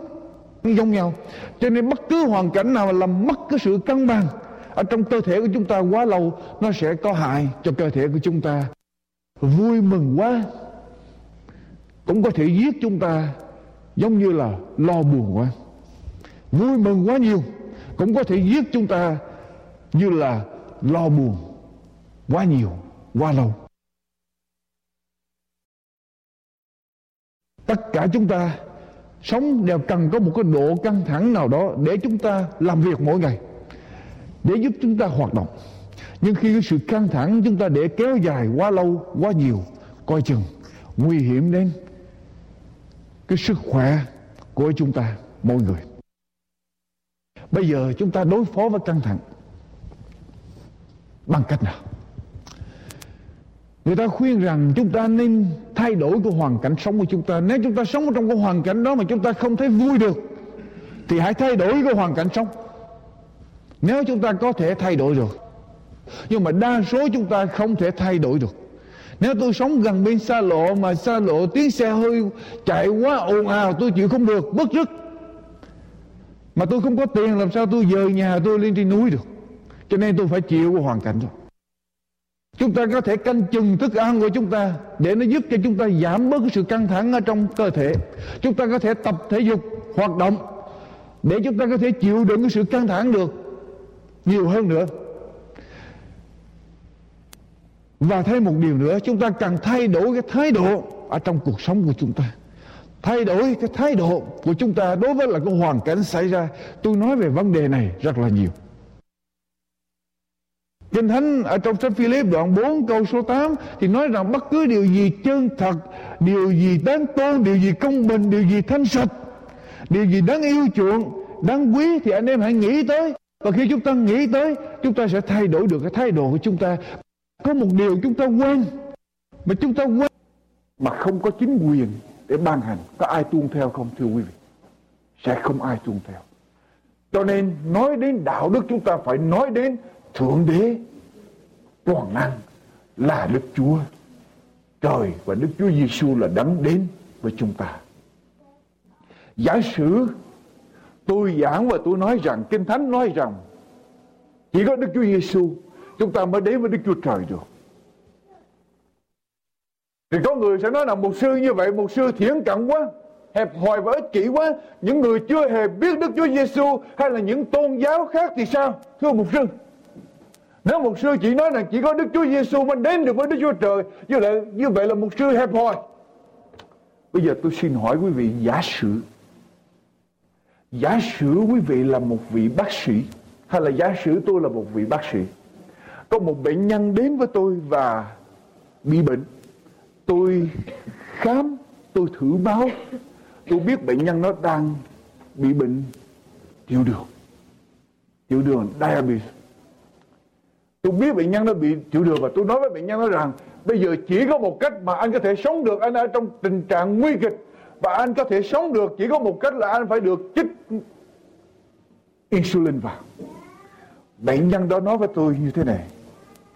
giống nhau. Cho nên bất cứ hoàn cảnh nào làm mất cái sự cân bằng ở trong cơ thể của chúng ta quá lâu, nó sẽ có hại cho cơ thể của chúng ta. Vui mừng quá cũng có thể giết chúng ta giống như là lo buồn quá. Vui mừng quá nhiều cũng có thể giết chúng ta như là lo buồn quá nhiều, quá lâu. Tất cả chúng ta sống đều cần có một cái độ căng thẳng nào đó để chúng ta làm việc mỗi ngày, để giúp chúng ta hoạt động. Nhưng khi cái sự căng thẳng chúng ta để kéo dài quá lâu, quá nhiều, coi chừng nguy hiểm đến cái sức khỏe của chúng ta mỗi người. Bây giờ chúng ta đối phó với căng thẳng bằng cách nào? Người ta khuyên rằng chúng ta nên thay đổi cái hoàn cảnh sống của chúng ta. Nếu chúng ta sống trong cái hoàn cảnh đó mà chúng ta không thấy vui được, thì hãy thay đổi cái hoàn cảnh sống. Nếu chúng ta có thể thay đổi được nhưng mà đa số chúng ta không thể thay đổi được. Nếu tôi sống gần bên xa lộ mà xa lộ tiếng xe hơi chạy quá ồn ào, tôi chịu không được bất rứt. Mà tôi không có tiền, làm sao tôi dời nhà tôi lên trên núi được? Cho nên tôi phải chịu cái hoàn cảnh đó chúng ta có thể canh chừng thức ăn của chúng ta để nó giúp cho chúng ta giảm bớt cái sự căng thẳng ở trong cơ thể. Chúng ta có thể tập thể dục, hoạt động để chúng ta có thể chịu đựng cái sự căng thẳng được nhiều hơn nữa. Và thêm một điều nữa, chúng ta cần thay đổi cái thái độ ở trong cuộc sống của chúng ta. Thay đổi cái thái độ của chúng ta đối với là cái hoàn cảnh xảy ra. Tôi nói về vấn đề này rất là nhiều. Kinh Thánh ở trong sách Philip đoạn 4 câu số 8 thì nói rằng bất cứ điều gì chân thật, điều gì đáng tôn, điều gì công bình, điều gì thanh sạch, điều gì đáng yêu chuộng, đáng quý thì anh em hãy nghĩ tới. Và khi chúng ta nghĩ tới, chúng ta sẽ thay đổi được cái thái độ của chúng ta. Có một điều chúng ta quên, mà chúng ta quên mà không có chính quyền để ban hành. Có ai tuân theo không thưa quý vị? Sẽ không ai tuân theo. Cho nên nói đến đạo đức chúng ta phải nói đến Thượng Đế toàn năng là Đức Chúa. Trời và Đức Chúa Giêsu là đấng đến với chúng ta. Giả sử tôi giảng và tôi nói rằng Kinh Thánh nói rằng chỉ có Đức Chúa Giêsu chúng ta mới đến với Đức Chúa Trời được. Thì có người sẽ nói là một sư như vậy, một sư thiển cận quá, hẹp hòi và ích kỷ quá. Những người chưa hề biết Đức Chúa Giêsu hay là những tôn giáo khác thì sao? Thưa một sư, nếu một sư chỉ nói rằng chỉ có Đức Chúa Giêsu mới đến được với Đức Chúa Trời, như vậy, như vậy là một sư hẹp hòi. Bây giờ tôi xin hỏi quý vị giả sử Giả sử quý vị là một vị bác sĩ Hay là giả sử tôi là một vị bác sĩ Có một bệnh nhân đến với tôi và bị bệnh Tôi khám, tôi thử máu Tôi biết bệnh nhân nó đang bị bệnh tiểu đường Tiểu đường diabetes Tôi biết bệnh nhân nó bị chịu đường và tôi nói với bệnh nhân nó rằng, Bây giờ chỉ có một cách mà anh có thể sống được, Anh ở trong tình trạng nguy kịch. Và anh có thể sống được, Chỉ có một cách là anh phải được chích Insulin vào. Bệnh nhân đó nói với tôi như thế này,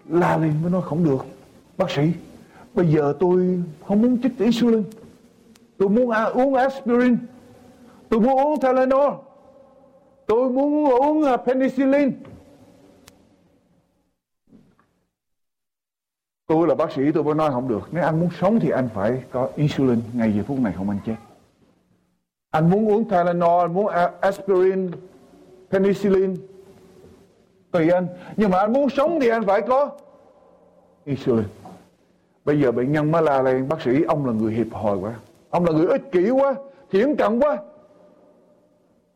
La lên mới nói không được. Bác sĩ, Bây giờ tôi không muốn chích insulin. Tôi muốn à, uống aspirin. Tôi muốn uống Tylenol. Tôi muốn uống à, penicillin. Tôi là bác sĩ, tôi mới nói không được. Nếu anh muốn sống thì anh phải có insulin Ngay giờ phút này không anh chết Anh muốn uống Tylenol Anh muốn aspirin, Penicillin. Tùy anh. Nhưng mà anh muốn sống thì anh phải có Insulin. Bây giờ bệnh nhân mới la lên, Bác sĩ, ông là người hiệp hồi quá. Ông là người ích kỷ quá Thiển cận quá.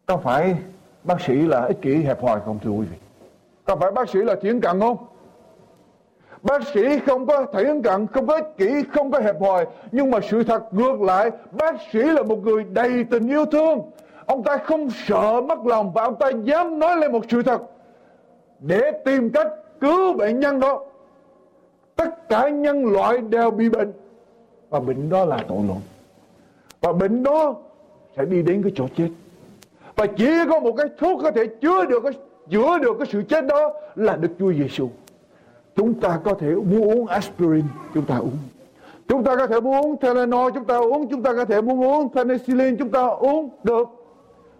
Có phải bác sĩ là ích kỷ hẹp hòi không, thưa quý vị? Có phải bác sĩ là thiển cận không? Bác sĩ không có thiển cận, không có ích kỷ, không có hẹp hòi. Nhưng mà sự thật ngược lại, bác sĩ là một người đầy tình yêu thương. Ông ta không sợ mất lòng và ông ta dám nói lên một sự thật để tìm cách cứu bệnh nhân đó. Tất cả nhân loại đều bị bệnh và bệnh đó là tội lỗi. Và bệnh đó sẽ đi đến cái chỗ chết. Và chỉ có một cái thuốc có thể chữa được cái chữa được cái sự chết đó là Đức Chúa Giêsu. Chúng ta có thể muốn uống aspirin, chúng ta uống. Chúng ta có thể muốn uống Tylenol, chúng ta uống. Chúng ta có thể muốn uống penicillin, chúng ta uống được.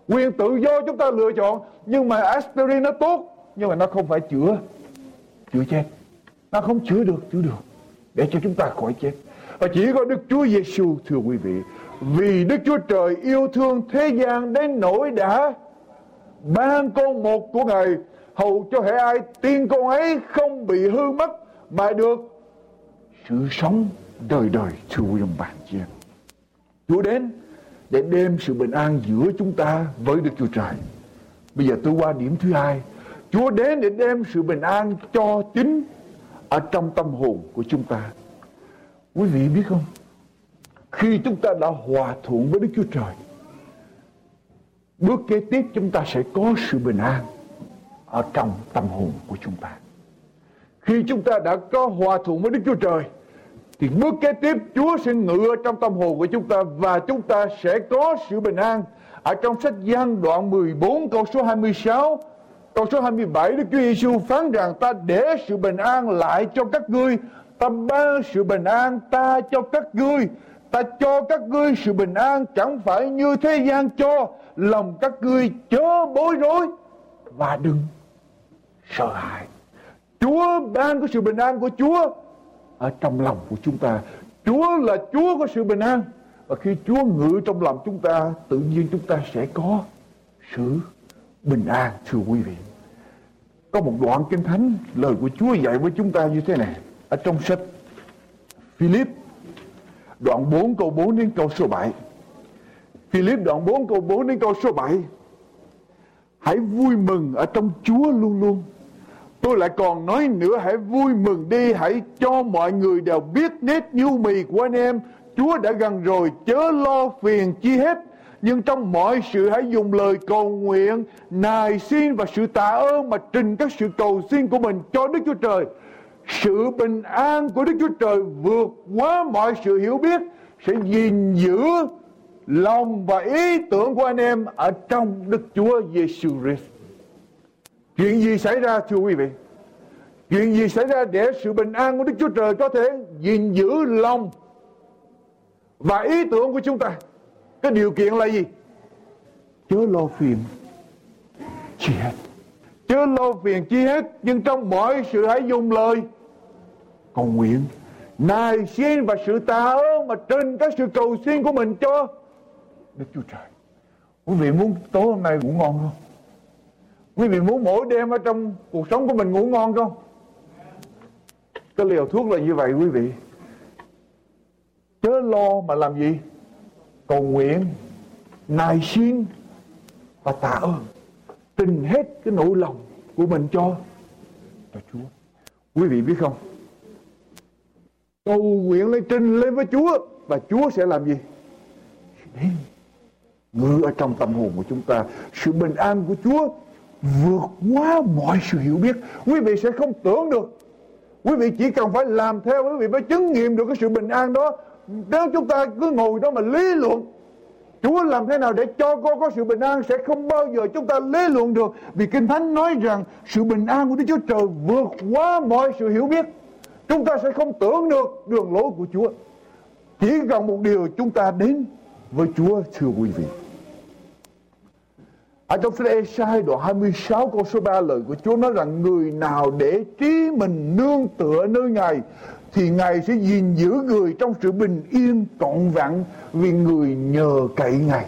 Quyền tự do chúng ta lựa chọn. Nhưng mà aspirin nó tốt, nhưng mà nó không phải chữa, chữa chết. Nó không chữa được, chữa được. Để cho chúng ta khỏi chết. Và chỉ có Đức Chúa Giêsu thưa quý vị. Vì Đức Chúa Trời yêu thương thế gian đến nỗi đã ban con một của Ngài hầu cho hệ ai tin con ấy không bị hư mất mà được sự sống đời đời thưa quý Bàn bạn Chúa đến để đem sự bình an giữa chúng ta với Đức Chúa Trời. Bây giờ tôi qua điểm thứ hai. Chúa đến để đem sự bình an cho chính ở trong tâm hồn của chúng ta. Quý vị biết không? Khi chúng ta đã hòa thuận với Đức Chúa Trời, bước kế tiếp chúng ta sẽ có sự bình an ở trong tâm hồn của chúng ta. Khi chúng ta đã có hòa thuận với Đức Chúa Trời, thì bước kế tiếp Chúa sẽ ngự ở trong tâm hồn của chúng ta và chúng ta sẽ có sự bình an. Ở trong sách Giăng đoạn 14 câu số 26, câu số 27 Đức Chúa Giêsu phán rằng ta để sự bình an lại cho các ngươi, ta ban sự bình an ta cho các ngươi, ta cho các ngươi sự bình an chẳng phải như thế gian cho, lòng các ngươi chớ bối rối và đừng sợ hãi. Chúa ban có sự bình an của Chúa ở trong lòng của chúng ta. Chúa là Chúa có sự bình an. Và khi Chúa ngự trong lòng chúng ta, tự nhiên chúng ta sẽ có sự bình an, thưa quý vị. Có một đoạn kinh thánh, lời của Chúa dạy với chúng ta như thế này. Ở trong sách Philip, đoạn 4 câu 4 đến câu số 7. Philip đoạn 4 câu 4 đến câu số 7 Hãy vui mừng ở trong Chúa luôn luôn Tôi lại còn nói nữa hãy vui mừng đi Hãy cho mọi người đều biết nét nhu mì của anh em Chúa đã gần rồi chớ lo phiền chi hết nhưng trong mọi sự hãy dùng lời cầu nguyện, nài xin và sự tạ ơn mà trình các sự cầu xin của mình cho Đức Chúa Trời. Sự bình an của Đức Chúa Trời vượt quá mọi sự hiểu biết sẽ gìn giữ lòng và ý tưởng của anh em ở trong Đức Chúa Giêsu Christ. Chuyện gì xảy ra, thưa quý vị? Chuyện gì xảy ra để sự bình an của Đức Chúa Trời có thể gìn giữ lòng và ý tưởng của chúng ta? Cái điều kiện là gì? Chớ lo phiền, chi hết. Chớ lo phiền, chi hết. Nhưng trong mọi sự hãy dùng lời cầu nguyện. Nài xin và sự tạ ơn mà trên các sự cầu xin của mình cho Đức Chúa Trời. Quý vị muốn tối hôm nay ngủ ngon không? Quý vị muốn mỗi đêm ở trong cuộc sống của mình ngủ ngon không? Cái liều thuốc là như vậy, quý vị. Chớ lo mà làm gì? cầu nguyện nài xin và tạ ơn trình hết cái nỗi lòng của mình cho cho Chúa quý vị biết không cầu nguyện lên trình lên với Chúa và Chúa sẽ làm gì đến ngự ở trong tâm hồn của chúng ta, sự bình an của Chúa vượt quá mọi sự hiểu biết. Quý vị sẽ không tưởng được. Quý vị chỉ cần phải làm theo, quý vị mới chứng nghiệm được cái sự bình an đó. Nếu chúng ta cứ ngồi đó mà lý luận, Chúa làm thế nào để cho con có sự bình an sẽ không bao giờ chúng ta lý luận được. Vì Kinh Thánh nói rằng sự bình an của Đức Chúa Trời vượt quá mọi sự hiểu biết. Chúng ta sẽ không tưởng được đường lối của Chúa. Chỉ cần một điều chúng ta đến với Chúa, thưa quý vị ở trong sách Esai đoạn 26 câu số 3 lời của Chúa nói rằng, người nào để trí mình nương tựa nơi Ngài, thì Ngài sẽ gìn giữ người trong sự bình yên trọn vẹn vì người nhờ cậy Ngài.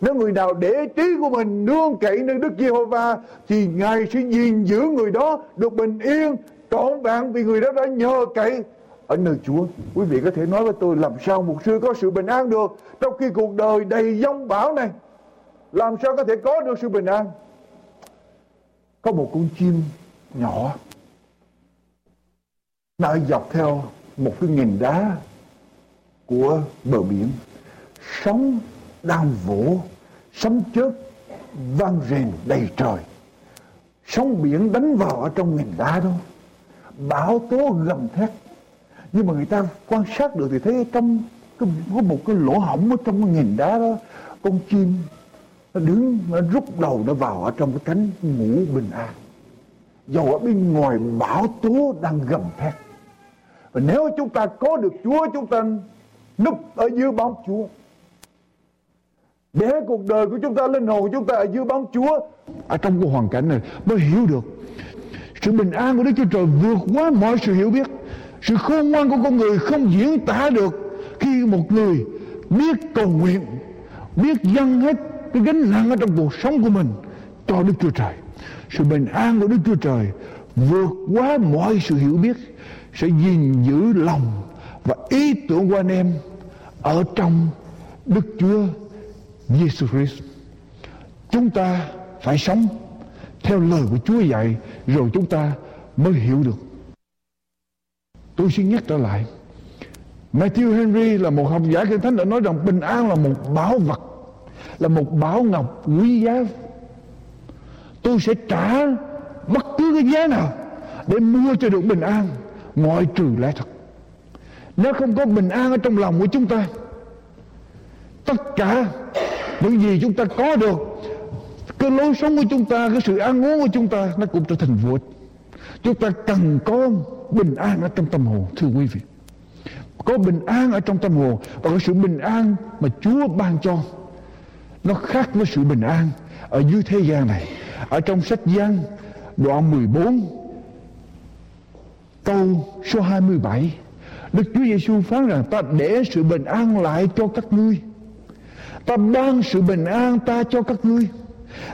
Nếu người nào để trí của mình nương cậy nơi Đức Giê-hô-va, thì Ngài sẽ gìn giữ người đó được bình yên, trọn vẹn vì người đó đã nhờ cậy ở nơi Chúa. Quý vị có thể nói với tôi, làm sao một sư có sự bình an được trong khi cuộc đời đầy giông bão này. Làm sao có thể có được sự bình an? Có một con chim nhỏ. Nó dọc theo một cái nghìn đá của bờ biển. Sóng đang vỗ sấm chớp vang rền đầy trời. Sóng biển đánh vào ở trong nghìn đá đó. Bão tố gầm thét. Nhưng mà người ta quan sát được thì thấy trong có, có một cái lỗ hổng ở trong cái nghìn đá đó. Con chim nó đứng, nó rút đầu, nó vào ở trong cái cánh ngủ bình an. Dầu ở bên ngoài bão tố đang gầm thét. Và nếu chúng ta có được Chúa, chúng ta núp ở dưới bóng Chúa. Để cuộc đời của chúng ta, linh hồn của chúng ta ở dưới bóng Chúa, ở trong cái hoàn cảnh này, mới hiểu được sự bình an của Đức Chúa Trời vượt quá mọi sự hiểu biết, sự khôn ngoan của con người không diễn tả được khi một người biết cầu nguyện, biết dâng hết cái gánh nặng ở trong cuộc sống của mình cho Đức Chúa Trời sự bình an của Đức Chúa Trời vượt quá mọi sự hiểu biết sẽ gìn giữ lòng và ý tưởng của anh em ở trong Đức Chúa Giêsu Christ. Chúng ta phải sống theo lời của Chúa dạy rồi chúng ta mới hiểu được. Tôi xin nhắc trở lại. Matthew Henry là một học giả kinh thánh đã nói rằng bình an là một bảo vật, là một bảo ngọc quý giá. Tôi sẽ trả bất cứ cái giá nào để mua cho được bình an. Ngoại trừ lẽ thật. Nếu không có bình an ở trong lòng của chúng ta, tất cả những gì chúng ta có được, cái lối sống của chúng ta, cái sự ăn uống của chúng ta, nó cũng trở thành vô chúng ta cần có bình an ở trong tâm hồn, thưa quý vị. Có bình an ở trong tâm hồn và có sự bình an mà Chúa ban cho nó khác với sự bình an ở dưới thế gian này. Ở trong sách Giăng, đoạn 14 câu số 27 Đức Chúa Giêsu phán rằng, ta để sự bình an lại cho các ngươi. Ta ban sự bình an ta cho các ngươi.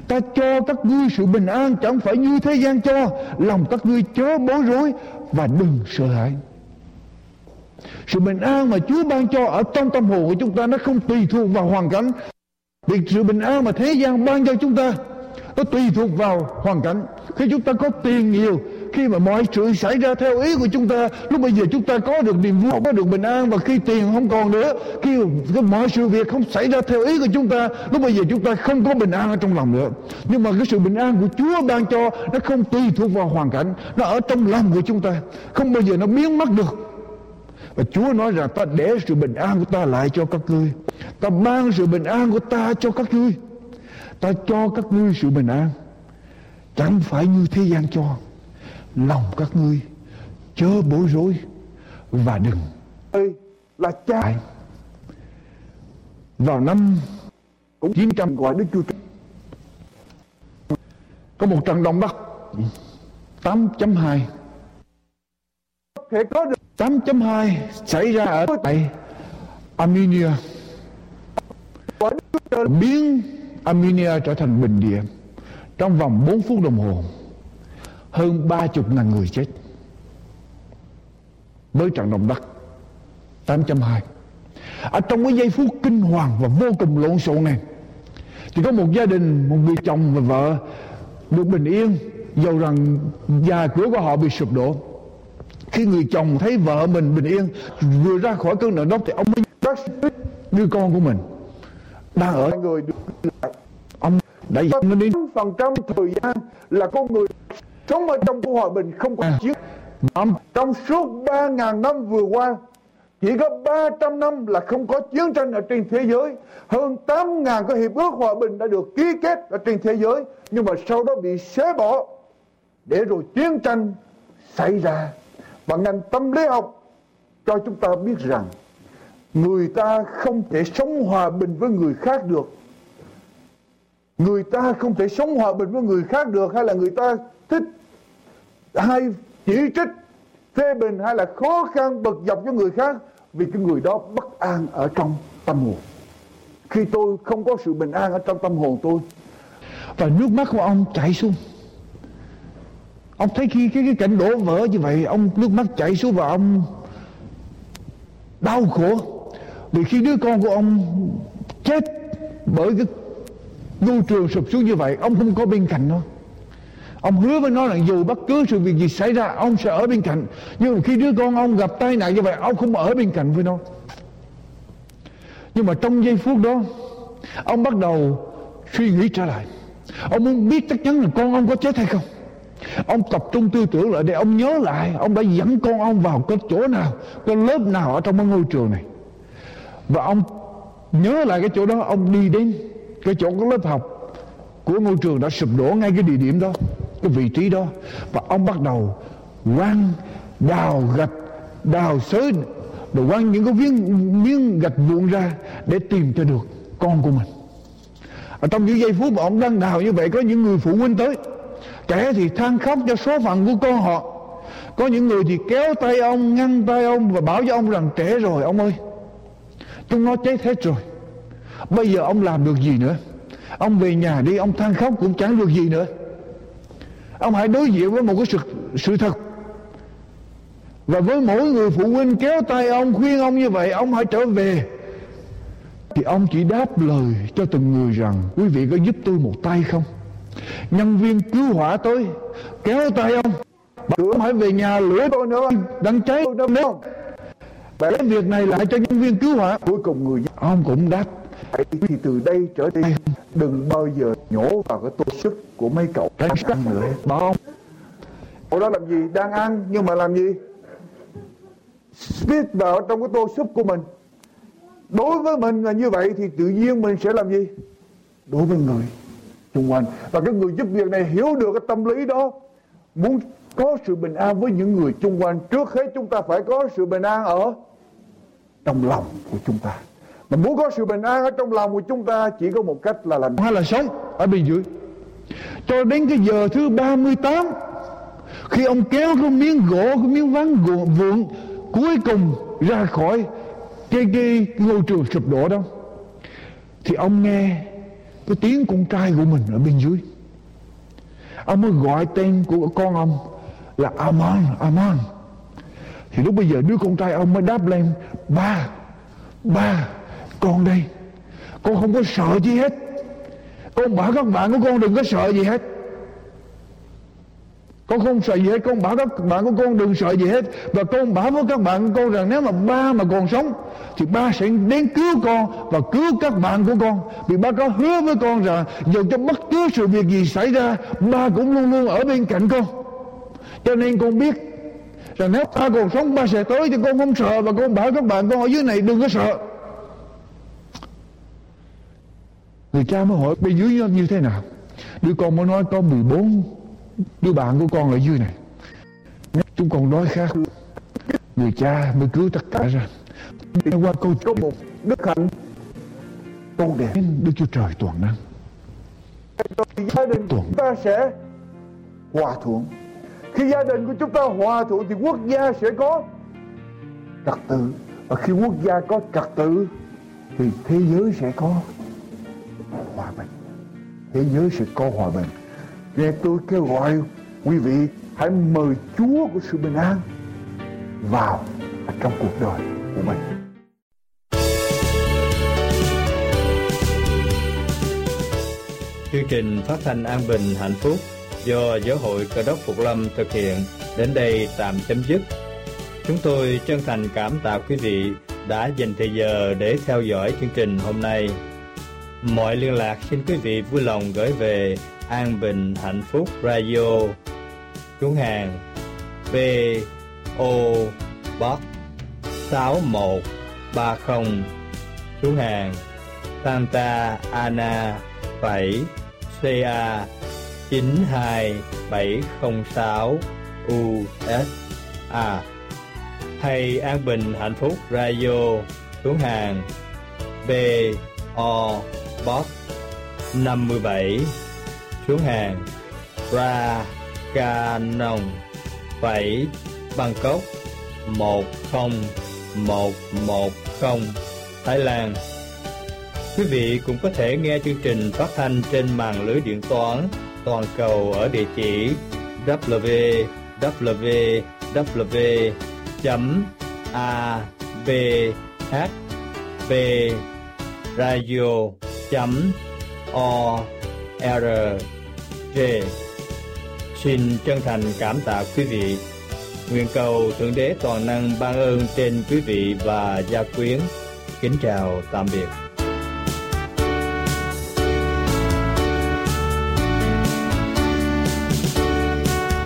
Ta cho các ngươi sự bình an chẳng phải như thế gian cho, lòng các ngươi chớ bối rối và đừng sợ hãi. Sự bình an mà Chúa ban cho ở trong tâm hồn của chúng ta nó không tùy thuộc vào hoàn cảnh vì sự bình an mà thế gian ban cho chúng ta nó tùy thuộc vào hoàn cảnh. Khi chúng ta có tiền nhiều, khi mà mọi sự xảy ra theo ý của chúng ta, lúc bây giờ chúng ta có được niềm vui, có được bình an và khi tiền không còn nữa, khi mọi sự việc không xảy ra theo ý của chúng ta, lúc bây giờ chúng ta không có bình an ở trong lòng nữa. Nhưng mà cái sự bình an của Chúa ban cho nó không tùy thuộc vào hoàn cảnh, nó ở trong lòng của chúng ta. Không bao giờ nó biến mất được và Chúa nói rằng ta để sự bình an của ta lại cho các ngươi. Ta mang sự bình an của ta cho các ngươi. Ta cho các ngươi sự bình an. Chẳng phải như thế gian cho. Lòng các ngươi chớ bối rối và đừng ơi là cha vào năm cũng 900 gọi Đức Chúa Trời. Có một trận động đất 8.2 có thể có được 8.2 xảy ra ở tại Armenia. Biến Armenia trở thành bình địa trong vòng 4 phút đồng hồ, hơn ba chục ngàn người chết. Với trận động đất 8.2 ở trong cái giây phút kinh hoàng và vô cùng lộn xộn này, thì có một gia đình, một người chồng và vợ được bình yên, dầu rằng nhà cửa của họ bị sụp đổ khi người chồng thấy vợ mình bình yên vừa ra khỏi cơn nợ đốc thì ông mới bác đưa con của mình. Đang ở người ông đã dẫn đến phần trăm thời gian là con người sống ở trong của hòa bình không có chiến trong suốt 3.000 năm vừa qua chỉ có 300 năm là không có chiến tranh ở trên thế giới. Hơn 8.000 cái hiệp ước hòa bình đã được ký kết ở trên thế giới Nhưng mà sau đó bị xé bỏ Để rồi chiến tranh xảy ra và ngành tâm lý học cho chúng ta biết rằng Người ta không thể sống hòa bình với người khác được. Người ta không thể sống hòa bình với người khác được Hay là người ta thích hay chỉ trích, phê bình hay là khó khăn bật dọc cho người khác vì cái người đó bất an ở trong tâm hồn. Khi tôi không có sự bình an ở trong tâm hồn tôi, và nước mắt của ông chảy xuống ông thấy khi cái, cái cảnh đổ vỡ như vậy ông nước mắt chảy xuống và ông đau khổ. Vì khi đứa con của ông chết bởi cái ngôi trường sụp xuống như vậy ông không có bên cạnh nó. Ông hứa với nó là dù bất cứ sự việc gì xảy ra Ông sẽ ở bên cạnh. Nhưng mà khi đứa con ông gặp tai nạn như vậy Ông không ở bên cạnh với nó. Nhưng mà trong giây phút đó Ông bắt đầu suy nghĩ trở lại. Ông muốn biết chắc chắn là con ông có chết hay không. Ông tập trung tư tưởng lại để ông nhớ lại. Ông đã dẫn con ông vào cái chỗ nào, Cái lớp nào ở trong cái ngôi trường này. Và ông nhớ lại cái chỗ đó, Ông đi đến cái chỗ cái lớp học Của ngôi trường đã sụp đổ ngay cái địa điểm đó, cái vị trí đó. Và ông bắt đầu quăng đào gạch, đào xới rồi quăng những cái viên, miếng gạch vụn ra để tìm cho được con của mình. Ở trong những giây phút mà ông đang đào như vậy, có những người phụ huynh tới kẻ thì than khóc cho số phận của con họ. Có những người thì kéo tay ông, ngăn tay ông và bảo cho ông rằng trẻ rồi, ông ơi, chúng nó chết hết rồi. Bây giờ ông làm được gì nữa? Ông về nhà đi, ông than khóc cũng chẳng được gì nữa. Ông hãy đối diện với một cái sự sự thật. Và với mỗi người phụ huynh kéo tay ông, khuyên ông như vậy, ông hãy trở về. Thì ông chỉ đáp lời cho từng người rằng, quý vị có giúp tôi một tay không? Nhân viên cứu hỏa tới kéo tay ông. Bảo ông hãy về nhà lửa tôi nữa đang cháy tôi đâu nếu cái việc này lại cho nhân viên cứu hỏa. Cuối cùng người ông cũng đáp. Thì từ đây trở đi. Đừng bao giờ nhổ vào cái tô súp của mấy cậu đang ăn nữa. Bảo ông cậu đó làm gì? Đang ăn, nhưng mà làm gì? Spit vào trong cái tô súp của mình. Đối với mình là như vậy thì tự nhiên mình sẽ làm gì? Đối với người xung quanh. Và cái người giúp việc này hiểu được cái tâm lý đó muốn có sự bình an với những người xung quanh. Trước hết chúng ta phải có sự bình an ở trong lòng của chúng ta. Mà muốn có sự bình an ở trong lòng của chúng ta chỉ có một cách là làm hay là sống ở bên dưới. Cho đến cái giờ thứ 38 khi ông kéo cái miếng gỗ cái miếng ván gỗ vụn cuối cùng ra khỏi cái, cái ngôi trường sụp đổ đó thì ông nghe cái tiếng con trai của mình ở bên dưới. Ông mới gọi tên của con ông là Aman Aman. Thì lúc bây giờ đứa con trai ông mới đáp lên, ba ba, con đây. Con không có sợ gì hết. Con bảo các bạn của con đừng có sợ gì hết con không sợ gì hết, con bảo các bạn của con đừng sợ gì hết. Và con bảo với các bạn của con rằng nếu mà ba mà còn sống, thì ba sẽ đến cứu con và cứu các bạn của con. Vì ba có hứa với con rằng dù cho bất cứ sự việc gì xảy ra, ba cũng luôn luôn ở bên cạnh con. Cho nên con biết rằng nếu ba còn sống, ba sẽ tới thì con không sợ. Và con bảo các bạn con ở dưới này đừng có sợ. Người cha mới hỏi bên dưới như thế nào? Đứa con mới nói, có 14 đứa bạn của con ở dưới này. Chúng con đói khát người cha mới cứu tất cả ra. Qua câu có một đức hạnh. Tôn đẹp đức chúa trời toàn năng gia đình chúng ta sẽ hòa thuận. Khi gia đình của chúng ta hòa thuận thì quốc gia sẽ có trật tự. Và khi quốc gia có trật tự thì thế giới sẽ có hòa bình. Thế giới sẽ có hòa bình Nghe tôi kêu gọi, quý vị hãy mời Chúa của sự bình an vào trong cuộc đời của mình. Chương trình phát thanh an bình hạnh phúc do Giáo hội Cơ đốc Phục Lâm thực hiện đến đây tạm chấm dứt. Chúng tôi chân thành cảm tạ quý vị đã dành thời giờ để theo dõi chương trình hôm nay. Mọi liên lạc xin quý vị vui lòng gửi về An Bình Hạnh Phúc Radio, Chú hàng B O Box 6130 Chú hàng, Santa Ana 7 CA 92706 USA hay An Bình Hạnh Phúc Radio, Chú hàng B O Box 57 xuống hàng. Ra ca nông Bangkok một không một một không Thái Lan. Quý vị cũng có thể nghe chương trình phát thanh trên mạng lưới điện toán toàn cầu ở địa chỉ www a Rg. Xin chân thành cảm tạ quý vị. Nguyện cầu Thượng Đế Toàn Năng ban ơn trên quý vị và gia quyến. Kính chào tạm biệt.